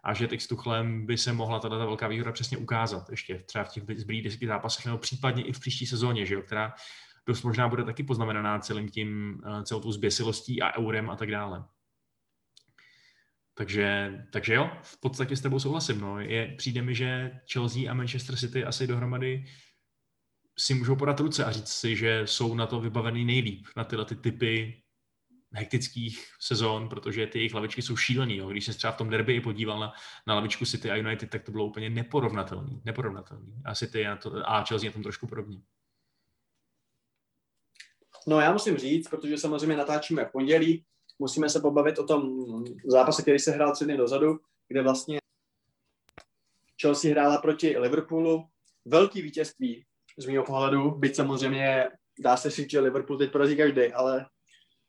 a že teď s Tuchlem by se mohla tato velká výhoda přesně ukázat ještě třeba v těch zbylých deseti zápasech nebo případně i v příští sezóně, že jo, která dost možná bude taky poznamenaná celým tím, eh, celou tou zběsilostí a eurem a tak dále. Takže, takže jo, v podstatě s tebou souhlasím. No. Je, přijde mi, že Chelsea a Manchester City asi dohromady si můžou podat ruce a říct si, že jsou na to vybavený nejlíp, na tyhle ty typy hektických sezón, protože ty jejich lavičky jsou šílený. Jo. Když se třeba v tom derby podíval na, na lavičku City a United, tak to bylo úplně neporovnatelný. neporovnatelný. A City a, to, a Chelsea na tom trošku podobně. No já musím říct, protože samozřejmě natáčíme pondělí, musíme se pobavit o tom zápase, který se hrál tři dny dozadu, kde vlastně Chelsea hrála proti Liverpoolu. Velký vítězství z mého pohledu, byť samozřejmě dá se říct, že Liverpool teď porazí každý, ale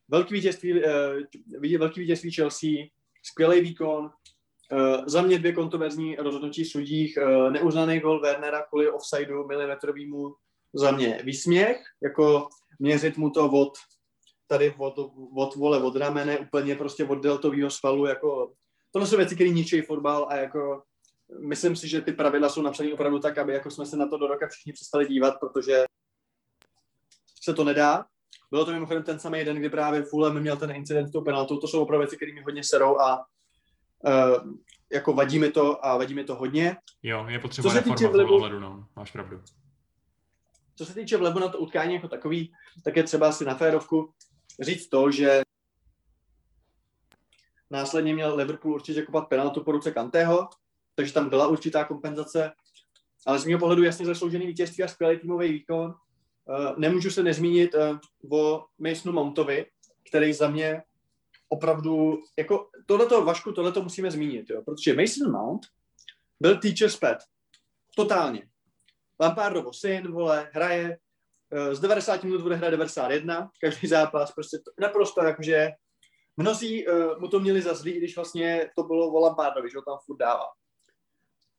velký vítězství, uh, velký vítězství Chelsea, skvělý výkon, uh, za mě dvě kontroverzní rozhodnutí sudích, uh, neuznaný gol Wernera kvůli offsideu milimetrovýmu. Za mě výsměch, jako měřit mu to od tady od, od vole, od ramene, úplně prostě od deltového svalu, jako to jsou věci, které ničí fotbal a jako myslím si, že ty pravidla jsou napsané opravdu tak, aby jako jsme se na to do roka všichni přestali dívat, protože se to nedá. Bylo to mimochodem ten samý den, kdy právě Fulham měl ten incident s tou penaltou. To jsou opravdu věci, které mi hodně serou a uh, jako vadí mi to a vadí mi to hodně. Jo, je potřeba reforma v tom ohledu, no. Máš pravdu. Co se týče vlevu na to utkání jako takový, tak je třeba si na férovku říct to, že následně měl Liverpool určitě kopat penaltu po ruce Kantého, takže tam byla určitá kompenzace, ale z mého pohledu jasně zasloužený vítězství a skvělý týmový výkon. Eh, nemůžu se nezmínit eh, o Masonu Mountovi, který za mě opravdu, jako tohleto, Vašku, tohleto musíme zmínit, jo, protože Mason Mount byl teacher's pet. Totálně. Lampardovo syn, vole, hraje, eh, z 90 minut bude hrát 91, každý zápas, prostě to, naprosto jakože mnozí uh, mu to měli za zlý, když vlastně to bylo o Lampardovi, že ho tam furt dává.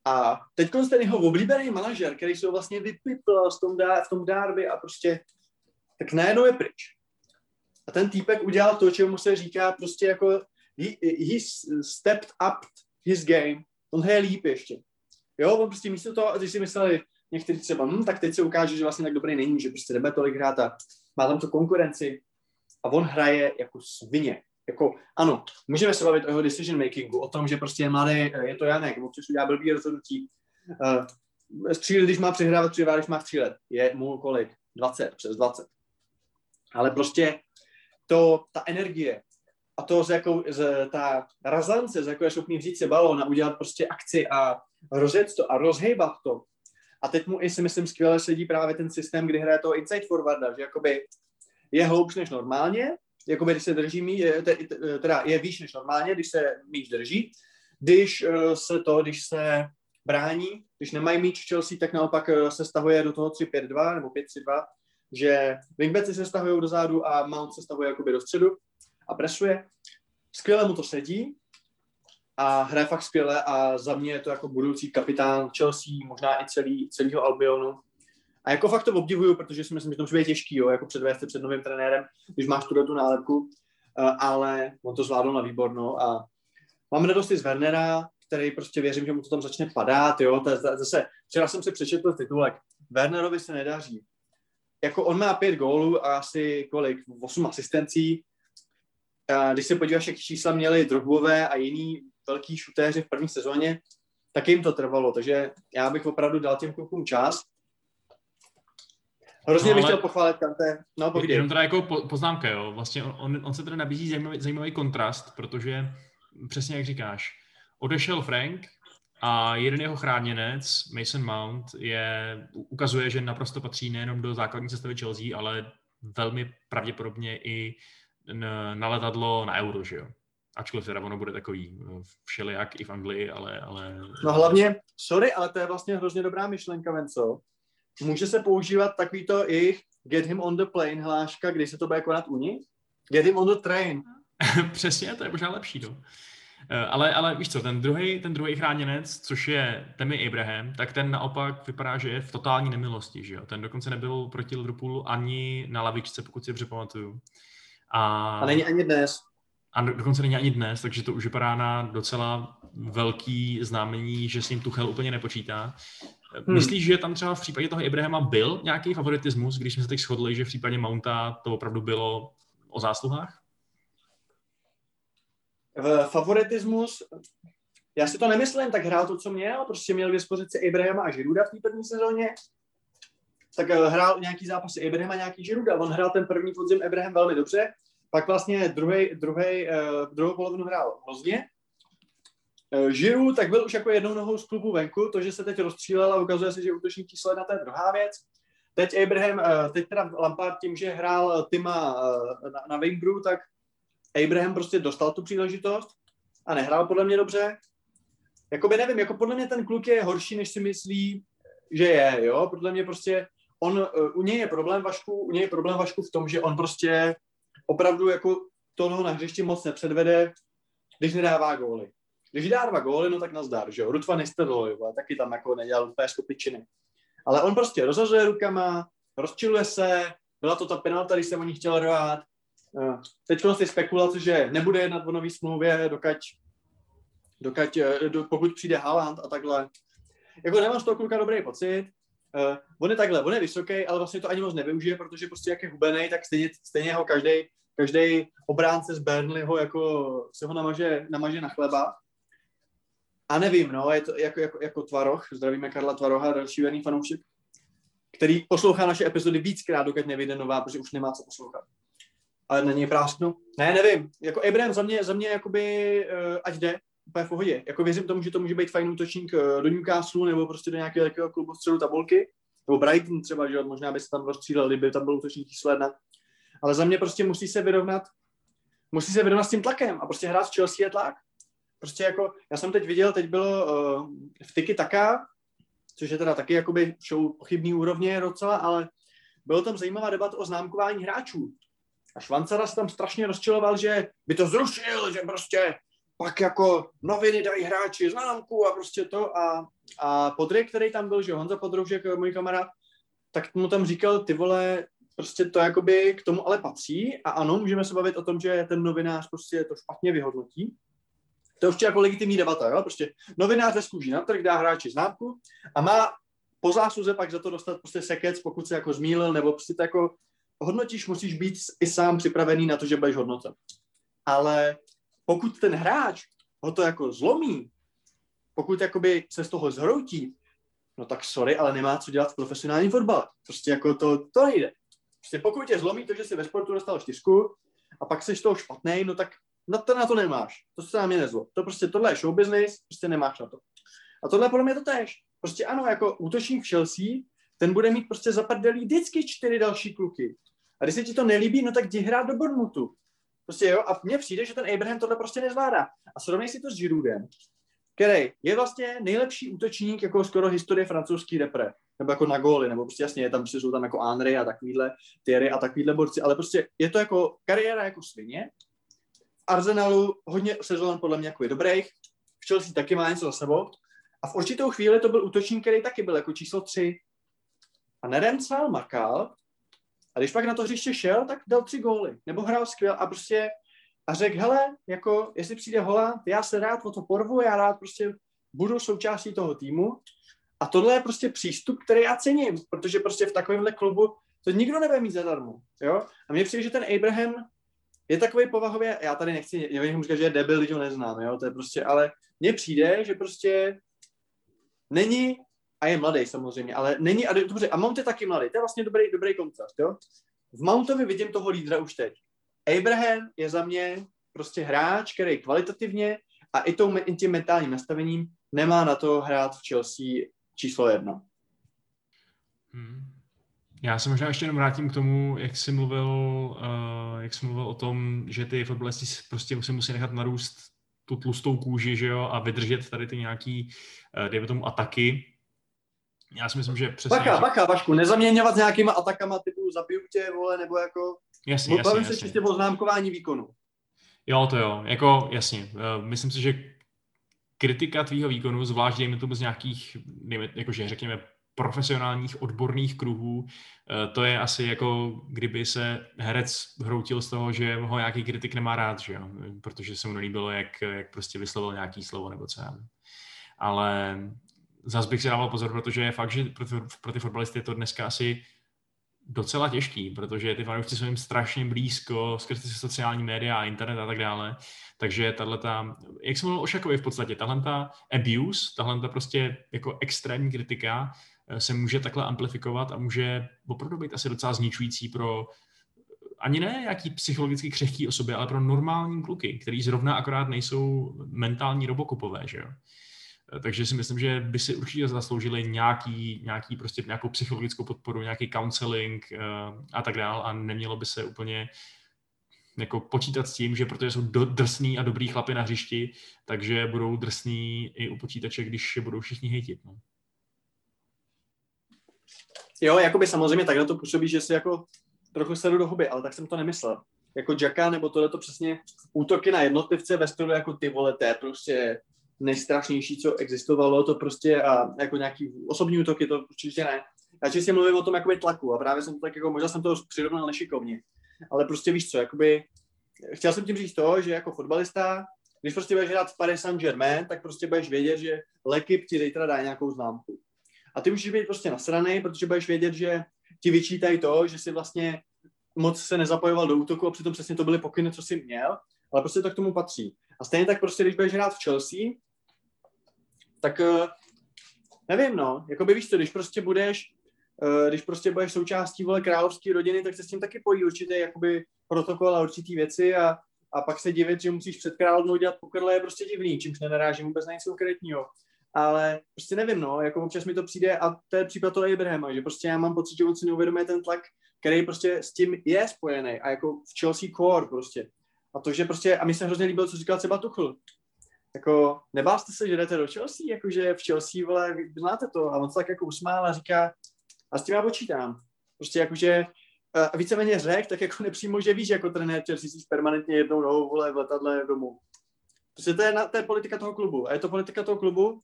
A teď ten jeho oblíbený manažer, který se ho vlastně vypipl v tom, dá, v tom dárby a prostě tak najednou je pryč. A ten týpek udělal to, čemu se říká prostě jako he, he stepped up his game. On je líp ještě. Jo, on prostě místo toho, když si mysleli, někteří třeba, hm, tak teď se ukáže, že vlastně tak dobrý není, že prostě jdeme tolik hrát a má tam tu konkurenci a on hraje jako svině. Jako, ano, můžeme se bavit o jeho decision makingu, o tom, že prostě je mladý, je to Janek, občas udělá blbý rozhodnutí. Uh, střílet, když má přehrávat, přehrávat, když má střílet. Je mu kolik? 20, přes 20. Ale prostě to, ta energie a to, z jakou, z, ta razance, z jakou je schopný vzít se balón a udělat prostě akci a rozjet to a rozhejbat to, a teď mu i si myslím skvěle sedí právě ten systém, kdy hraje toho inside forwarda, že jakoby je hloubš než normálně, jakoby když se drží mí, teda je výš než normálně, když se míč drží, když eh, se to, když se brání, když nemají míč Chelsea, tak naopak eh, se stahuje do toho 3-5-2 nebo 5-3-2, že wingbacki se stahují do zádu a Mount se stahuje jakoby do středu a presuje. Skvěle mu to sedí a hraje fakt skvěle a za mě je to jako budoucí kapitán Chelsea, možná i celý, celého Albionu. A jako fakt to obdivuju, protože si myslím, že to může být těžký, jo, jako předvést před novým trenérem, když máš tu tu nálepku, uh, ale on to zvládl na výbornou a mám radost z Wernera, který prostě věřím, že mu to tam začne padat, jo, to, to, zase, včera jsem si přečetl titulek, Wernerovi se nedaří. Jako on má pět gólů a asi kolik, osm asistencí, a když se podíváš, jak čísla měli Drogbové a jiní velký šutéři v první sezóně, tak jim to trvalo, takže já bych opravdu dal těm klukům čas. Hrozně no, bych chtěl pochválit Kante. No, povídej. Jenom teda jako poznámka, jo. Vlastně on, on se tady nabízí zajímavý, zajímavý kontrast, protože přesně jak říkáš, odešel Frank a jeden jeho chráněnec, Mason Mount, je, ukazuje, že naprosto patří nejenom do základní sestavy Chelsea, ale velmi pravděpodobně i na letadlo na euro, že jo? Ačkoliv teda ono bude takový eh, všelijak i v Anglii, ale, ale... No hlavně, sorry, ale to je vlastně hrozně dobrá myšlenka, Venco. Může se používat takovýto jejich get him on the plane hláška, kdy se to bude konat u nich? Get him on the train. [laughs] Přesně, to je možná lepší, no. Eh, ale, ale víš co, ten druhý, ten druhý chráněnec, což je Temi Abraham, tak ten naopak vypadá, že je v totální nemilosti, že jo? Ten dokonce nebyl proti Liverpoolu ani na lavičce, pokud si dobře pamatuju. A, a není ani dnes. A dokonce není ani dnes, takže to už vypadá na docela velký známení, že s ním Tuchel úplně nepočítá. Hmm. Myslíš, že tam třeba v případě toho Ibrahima byl nějaký favoritismus, když jsme se teď shodli, že v případě Mounta to opravdu bylo o zásluhách? favoritismus, já si to nemyslím, tak hrál to, co měl, prostě měl k dispozici Ibrahima a Žiruda v té první sezóně, tak eh, hrál nějaký zápasy Ibrahima, nějaký Žiruda, on hrál ten první podzim Ibrahim velmi dobře, pak vlastně druhý, druhý, uh, druhou polovinu hrál hrozně. Žiru tak byl už jako jednou nohou z klubu venku, to, že se teď rozstřílel a ukazuje se, že útočník číslo jedna, to je druhá věc. Teď Abraham, uh, teď teda Lampard tím, že hrál Tima na, na Wingbru, tak Abraham prostě dostal tu příležitost a nehrál podle mě dobře. Jakoby nevím, jako podle mě ten kluk je horší, než si myslí, že je, jo. Podle mě prostě on, u něj je problém Vašku, u něj je problém Vašku v tom, že on prostě opravdu jako toho na hřišti moc nepředvede, když nedává góly. Když dá dva góly, no tak nazdar, že jo. Rutva Nistedlo, jo, taky tam jako nedělal úplně skupičiny. Ale on prostě rozhazuje rukama, rozčiluje se, byla to ta penalta, když se o ní chtěl rvát. Eh, teď ty spekulace, že nebude jednat o nový smlouvě, dokud, dokud, eh, pokud přijde Haaland a takhle. Jako nemám z toho kluka dobrý pocit. Uh, on je takhle, on je vysoký, ale vlastně to ani moc nevyužije, protože prostě jak je hubený, tak stejně, stejně ho každý každý obránce z Burnleyho jako se ho namaže, namaže na chleba. A nevím, no, je to jako, jako, jako Tvaroch, zdravíme Karla Tvaroha, další verný fanoušek, který poslouchá naše epizody víckrát, dokud nevyjde nová, protože už nemá co poslouchat. Ale na něj prásknu. Ne, nevím. Jako Abraham za mě, za mě jakoby, uh, ať jde, úplně v pohodě. Jako věřím tomu, že to může být fajn útočník uh, do Newcastle nebo prostě do nějakého takového klubu středu tabulky. Nebo Brighton třeba, že možná by se tam rozstřílel, kdyby tam byl útočník číslo jedna. Ale za mě prostě musí se vyrovnat, musí se vyrovnat s tím tlakem a prostě hrát s Chelsea je tlak. Prostě jako, já jsem teď viděl, teď bylo uh, v Tiki Taka, což je teda taky jakoby show pochybný úrovně docela, ale bylo tam zajímavá debata o známkování hráčů. A Švancara se tam strašně rozčiloval, že by to zrušil, že prostě pak jako noviny dají hráči známku a prostě to a, a Podry, který tam byl, že Honza Podroužek, můj kamarád, tak mu tam říkal, ty vole, prostě to jakoby k tomu ale patří a ano, můžeme se bavit o tom, že ten novinář prostě to špatně vyhodnotí. To je určitě jako legitimní debata, jo? Prostě novinář ve skůží na trh dá hráči známku a má po zásluze pak za to dostat prostě sekec, pokud se jako zmílil, nebo prostě to jako hodnotíš, musíš být i sám připravený na to, že budeš hodnocen. Ale pokud ten hráč ho to jako zlomí, pokud jakoby se z toho zhroutí, no tak sorry, ale nemá co dělat v profesionálním fotbale. Prostě jako to, to nejde. Prostě pokud tě zlomí to, že jsi ve sportu dostal čtyřku a pak jsi toho špatný, no tak na to, na to nemáš. To se na mě nezlo. To prostě tohle je show business, prostě nemáš na to. A tohle podle mě to tež. Prostě ano, jako útočník v Chelsea, ten bude mít prostě zaprdelý vždycky čtyři další kluky. A když se ti to nelíbí, no tak jdi hrát do Bournemouthu. Prostě jo, a mně přijde, že ten Abraham tohle prostě nezvládá. A srovnej si to s Giroudem. který je vlastně nejlepší útočník jako skoro historie francouzský repre, nebo jako na góly, nebo prostě jasně, je tam, prostě jsou tam jako Henry a takovýhle, Thierry a takovýhle borci, ale prostě je to jako kariéra jako svině. V Arsenalu hodně sezon podle mě jako je dobrých, v Chelsea taky má něco za sebou a v určitou chvíli to byl útočník, který taky byl jako číslo 3. A nerencal, makal a když pak na to hřiště šel, tak dal tři góly, nebo hrál skvěl a prostě a řekl, hele, jako, jestli přijde hola, já se rád o to porvu, já rád prostě budu součástí toho týmu. A tohle je prostě přístup, který já cením, protože prostě v takovémhle klubu to nikdo nebude mít zadarmo. Jo? A mně přijde, že ten Abraham je takový povahově, já tady nechci, já bych říkat, že je debil, když ho neznám, jo? to je prostě, ale mně přijde, že prostě není, a je mladý samozřejmě, ale není, a dobře, a Mount je taky mladý, to je vlastně dobrý, dobrý kontrast, jo? V Mountovi vidím toho lídra už teď. Abraham je za mě prostě hráč, který kvalitativně a i, tou, i tím mentálním nastavením nemá na to hrát v Chelsea číslo jedna. Hmm. Já se možná ještě jenom vrátím k tomu, jak jsi mluvil, uh, jak jsi mluvil o tom, že ty fotbalisti prostě se musí nechat narůst tu tlustou kůži, že jo, a vydržet tady ty nějaký, uh, dejme tomu, ataky. Já si myslím, že přesně... Bacha, bacha, Vašku, nezaměňovat s nějakýma atakama typu zabiju tě, vole, nebo jako Jasně, jasně, Bavím se čistě o známkování výkonu. Jo, to jo, jako jasně. Eh, myslím si, že kritika tvýho výkonu, zvlášť dejme tomu z nějakých, dejme, jakože řekněme, profesionálních odborných kruhů, eh, to je asi jako kdyby se herec hroutil z toho, že ho nějaký kritik nemá rád, že jo? protože se mu nelíbilo, jak, jak prostě vyslovil nějaký slovo nebo co já Ale zase bych si dával pozor, protože je fakt, že pro ty, pro ty fotbalisty je to dneska asi docela těžký, protože ty fanoušci jsou jim strašně blízko skrz ty sociální média a internet a tak dále. Takže tahle ta, jak jsem mluvil o Šakovi v podstatě, tahle ta abuse, tahle ta prostě jako extrémní kritika eh, se může takhle amplifikovat a může opravdu být asi docela zničující pro ani ne nějaký psychologicky křehký osoby, ale pro normální kluky, který zrovna akorát nejsou mentální robokopové, že jo. Takže si myslím, že by si určitě zasloužili nějaký, nějaký prostě nějakou psychologickou podporu, nějaký counseling uh, a tak dále a nemělo by se úplně jako počítat s tím, že protože jsou do, drsný a dobrý chlapy na hřišti, takže budou drsný i u počítače, když je budou všichni hejtit. No. Jo, jakoby samozřejmě takhle to působí, že si jako trochu sedu do huby, ale tak jsem to nemyslel. Jako Jacka nebo tohle to přesně útoky na jednotlivce ve stylu jako ty vole, to je prostě nejstrašnější, co existovalo, to prostě a jako nějaký osobní útoky, to určitě ne. Já čistě mluvím o tom jakoby tlaku a právě jsem to tak jako, možná jsem to přirovnal nešikovně, ale prostě víš co, jakoby, chtěl jsem tím říct to, že jako fotbalista, když prostě budeš hrát v Paris Saint-Germain, tak prostě budeš vědět, že Lekip ti zítra dá nějakou známku. A ty můžeš být prostě nasraný, protože budeš vědět, že ti vyčítají to, že si vlastně moc se nezapojoval do útoku a přitom přesně to byly pokyny, co si měl, ale prostě to k tomu patří. A stejně tak prostě, když budeš hrát v Chelsea, tak eh, nevím, no, jako by víš co, když prostě budeš, eh, když prostě budeš součástí vole královské rodiny, tak se s tím taky pojí určitě jakoby protokol a určitý věci a, a pak se divit, že musíš před královnou dělat pokrle je prostě divný, čímž nenarážím vůbec na nic konkrétního. Ale prostě nevím, no, jako občas mi to přijde a to je případ toho Abrahama, že prostě já mám pocit, že on si neuvědomuje ten tlak, který prostě s tím je spojený a jako v Chelsea core prostě. A to, že prostě, a mi se hrozně líbilo, co říkal třeba Tuchl, jako nebál jste se, že jdete do Chelsea, jakože v Chelsea, vole, znáte to, a on se tak jako usmál a říká, a s tím já počítám. Prostě jakože uh, víceméně řek, tak jako nepřímo, že víš, jako trenér Chelsea jsi permanentně jednou nohou, vole, v letadle domů. Prostě to je, na, to je politika toho klubu. A je to politika toho klubu,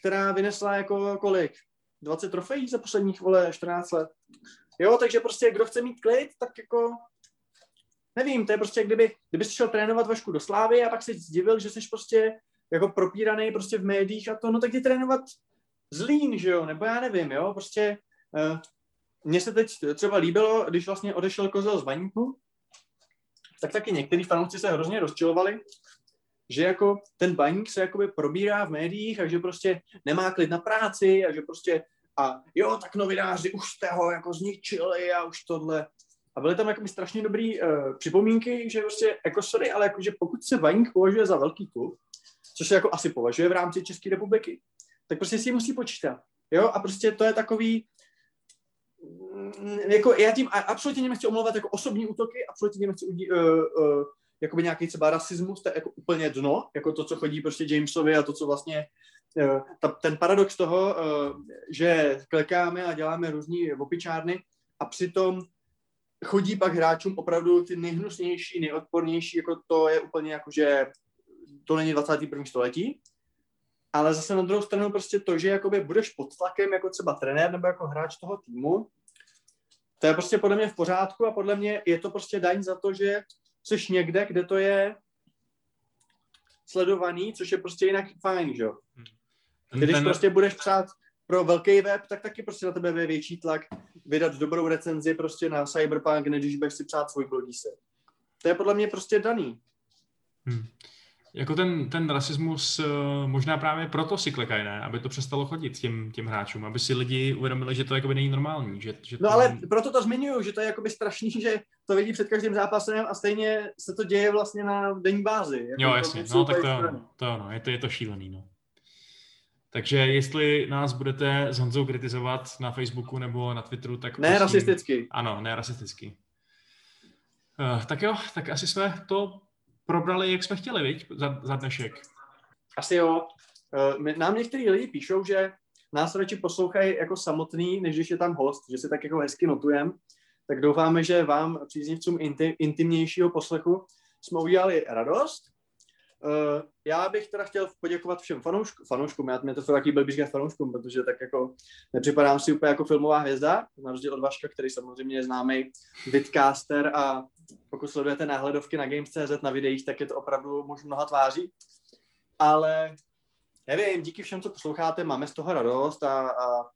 která vynesla jako kolik? 20 trofejí za posledních, vole, 14 let. Jo, takže prostě kdo chce mít klid, tak jako nevím, to je prostě, kdyby, kdyby jsi šel trénovat Vašku do Slávy a pak si zdivil, že jsi prostě jako propíraný prostě v médiích a to, no tak jdi trénovat zlín, že jo, nebo já nevím, jo, prostě uh, mně se teď třeba líbilo, když vlastně odešel Kozel z Baníku, tak taky některý fanoušci se hrozně rozčilovali, že jako ten baník se jakoby probírá v médiích a že prostě nemá klid na práci a že prostě a jo, tak novináři už jste ho jako zničili a už tohle. A byly tam jakoby strašně dobrý uh, připomínky, že prostě, jako sorry, ale jakože pokud se Vaník považuje za velký klub, což se jako asi považuje v rámci České republiky, tak prostě si musí počítat. Jo, a prostě to je takový, mm, jako já tím absolutně nechci omlouvat jako osobní útoky, absolutně nechci uh, uh, jakoby nějaký třeba rasismus, to je jako úplně dno, jako to, co chodí prostě Jamesovi a to, co vlastně eh, ta, ten paradox toho, eh, že klekáme a děláme různý opičárny a přitom chodí pak hráčům opravdu ty nejhnusnější, nejodpornější, jako to je úplně jako, že to není 21. století, ale zase na druhou stranu prostě to, že jakoby budeš pod tlakem jako třeba trenér nebo jako hráč toho týmu, to je prostě podle mě v pořádku a podle mě je to prostě daň za to, že jsi někde, kde to je sledovaný, což je prostě jinak fajn, že jo. Hmm. Když ten... prostě budeš přát pro velký web, tak taky prostě na tebe je větší tlak vydat dobrou recenzi prostě na Cyberpunk, než když budeš si přát svůj blogíse. To je podle mě prostě daný. Hmm. Jako ten, ten rasismus uh, možná právě proto si klekají, ne? Aby to přestalo chodit těm, těm hráčům, aby si lidi uvědomili, že to jakoby není normální. Že, že no to... ale proto to zmiňuju, že to je jakoby strašný, že to vidí před každým zápasem a stejně se to děje vlastně na denní bázi. Jako jo, jasně, no tak to, to, no, je to, je to šílený, no. Takže jestli nás budete s Honzou kritizovat na Facebooku nebo na Twitteru, tak... Ne prosím, rasisticky. Ano, ne rasisticky. Uh, tak jo, tak asi jsme to probrali, jak jsme chtěli, viď, za, za dnešek. Asi jo. Uh, nám některý lidi píšou, že nás radši poslouchají jako samotný, než když je tam host, že si tak jako hezky notujeme. Tak doufáme, že vám, příznivcům intim, intimnějšího poslechu, jsme udělali radost Uh, já bych teda chtěl poděkovat všem fanouškům, fanouškům, já mě to taky byl říkat fanouškům, protože tak jako nepřipadám si úplně jako filmová hvězda, na rozdíl od Vaška, který samozřejmě je známý vidcaster a pokud sledujete náhledovky na Games.cz na videích, tak je to opravdu muž mnoha tváří. Ale nevím, díky všem, co posloucháte, máme z toho radost a, a,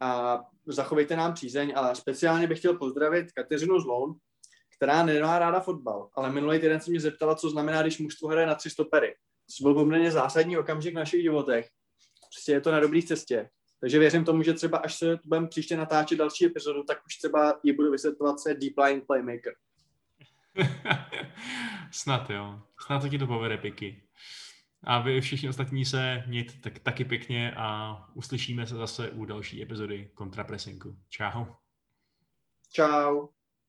a zachovejte nám přízeň, ale speciálně bych chtěl pozdravit Kateřinu Zloun, která nemá ráda fotbal, ale minulý týden se mě zeptala, co znamená, když mužstvo hraje na tři stopery. To byl poměrně zásadní okamžik v našich životech. Prostě je to na dobré cestě. Takže věřím tomu, že třeba až se budeme příště natáčet další epizodu, tak už třeba ji budu vysvětlovat, je Deep Line Playmaker. [laughs] Snad jo. Snad to ti to povede piky. A vy všichni ostatní se mějte tak, taky pěkně a uslyšíme se zase u další epizody kontrapresinku. Čau. Čau.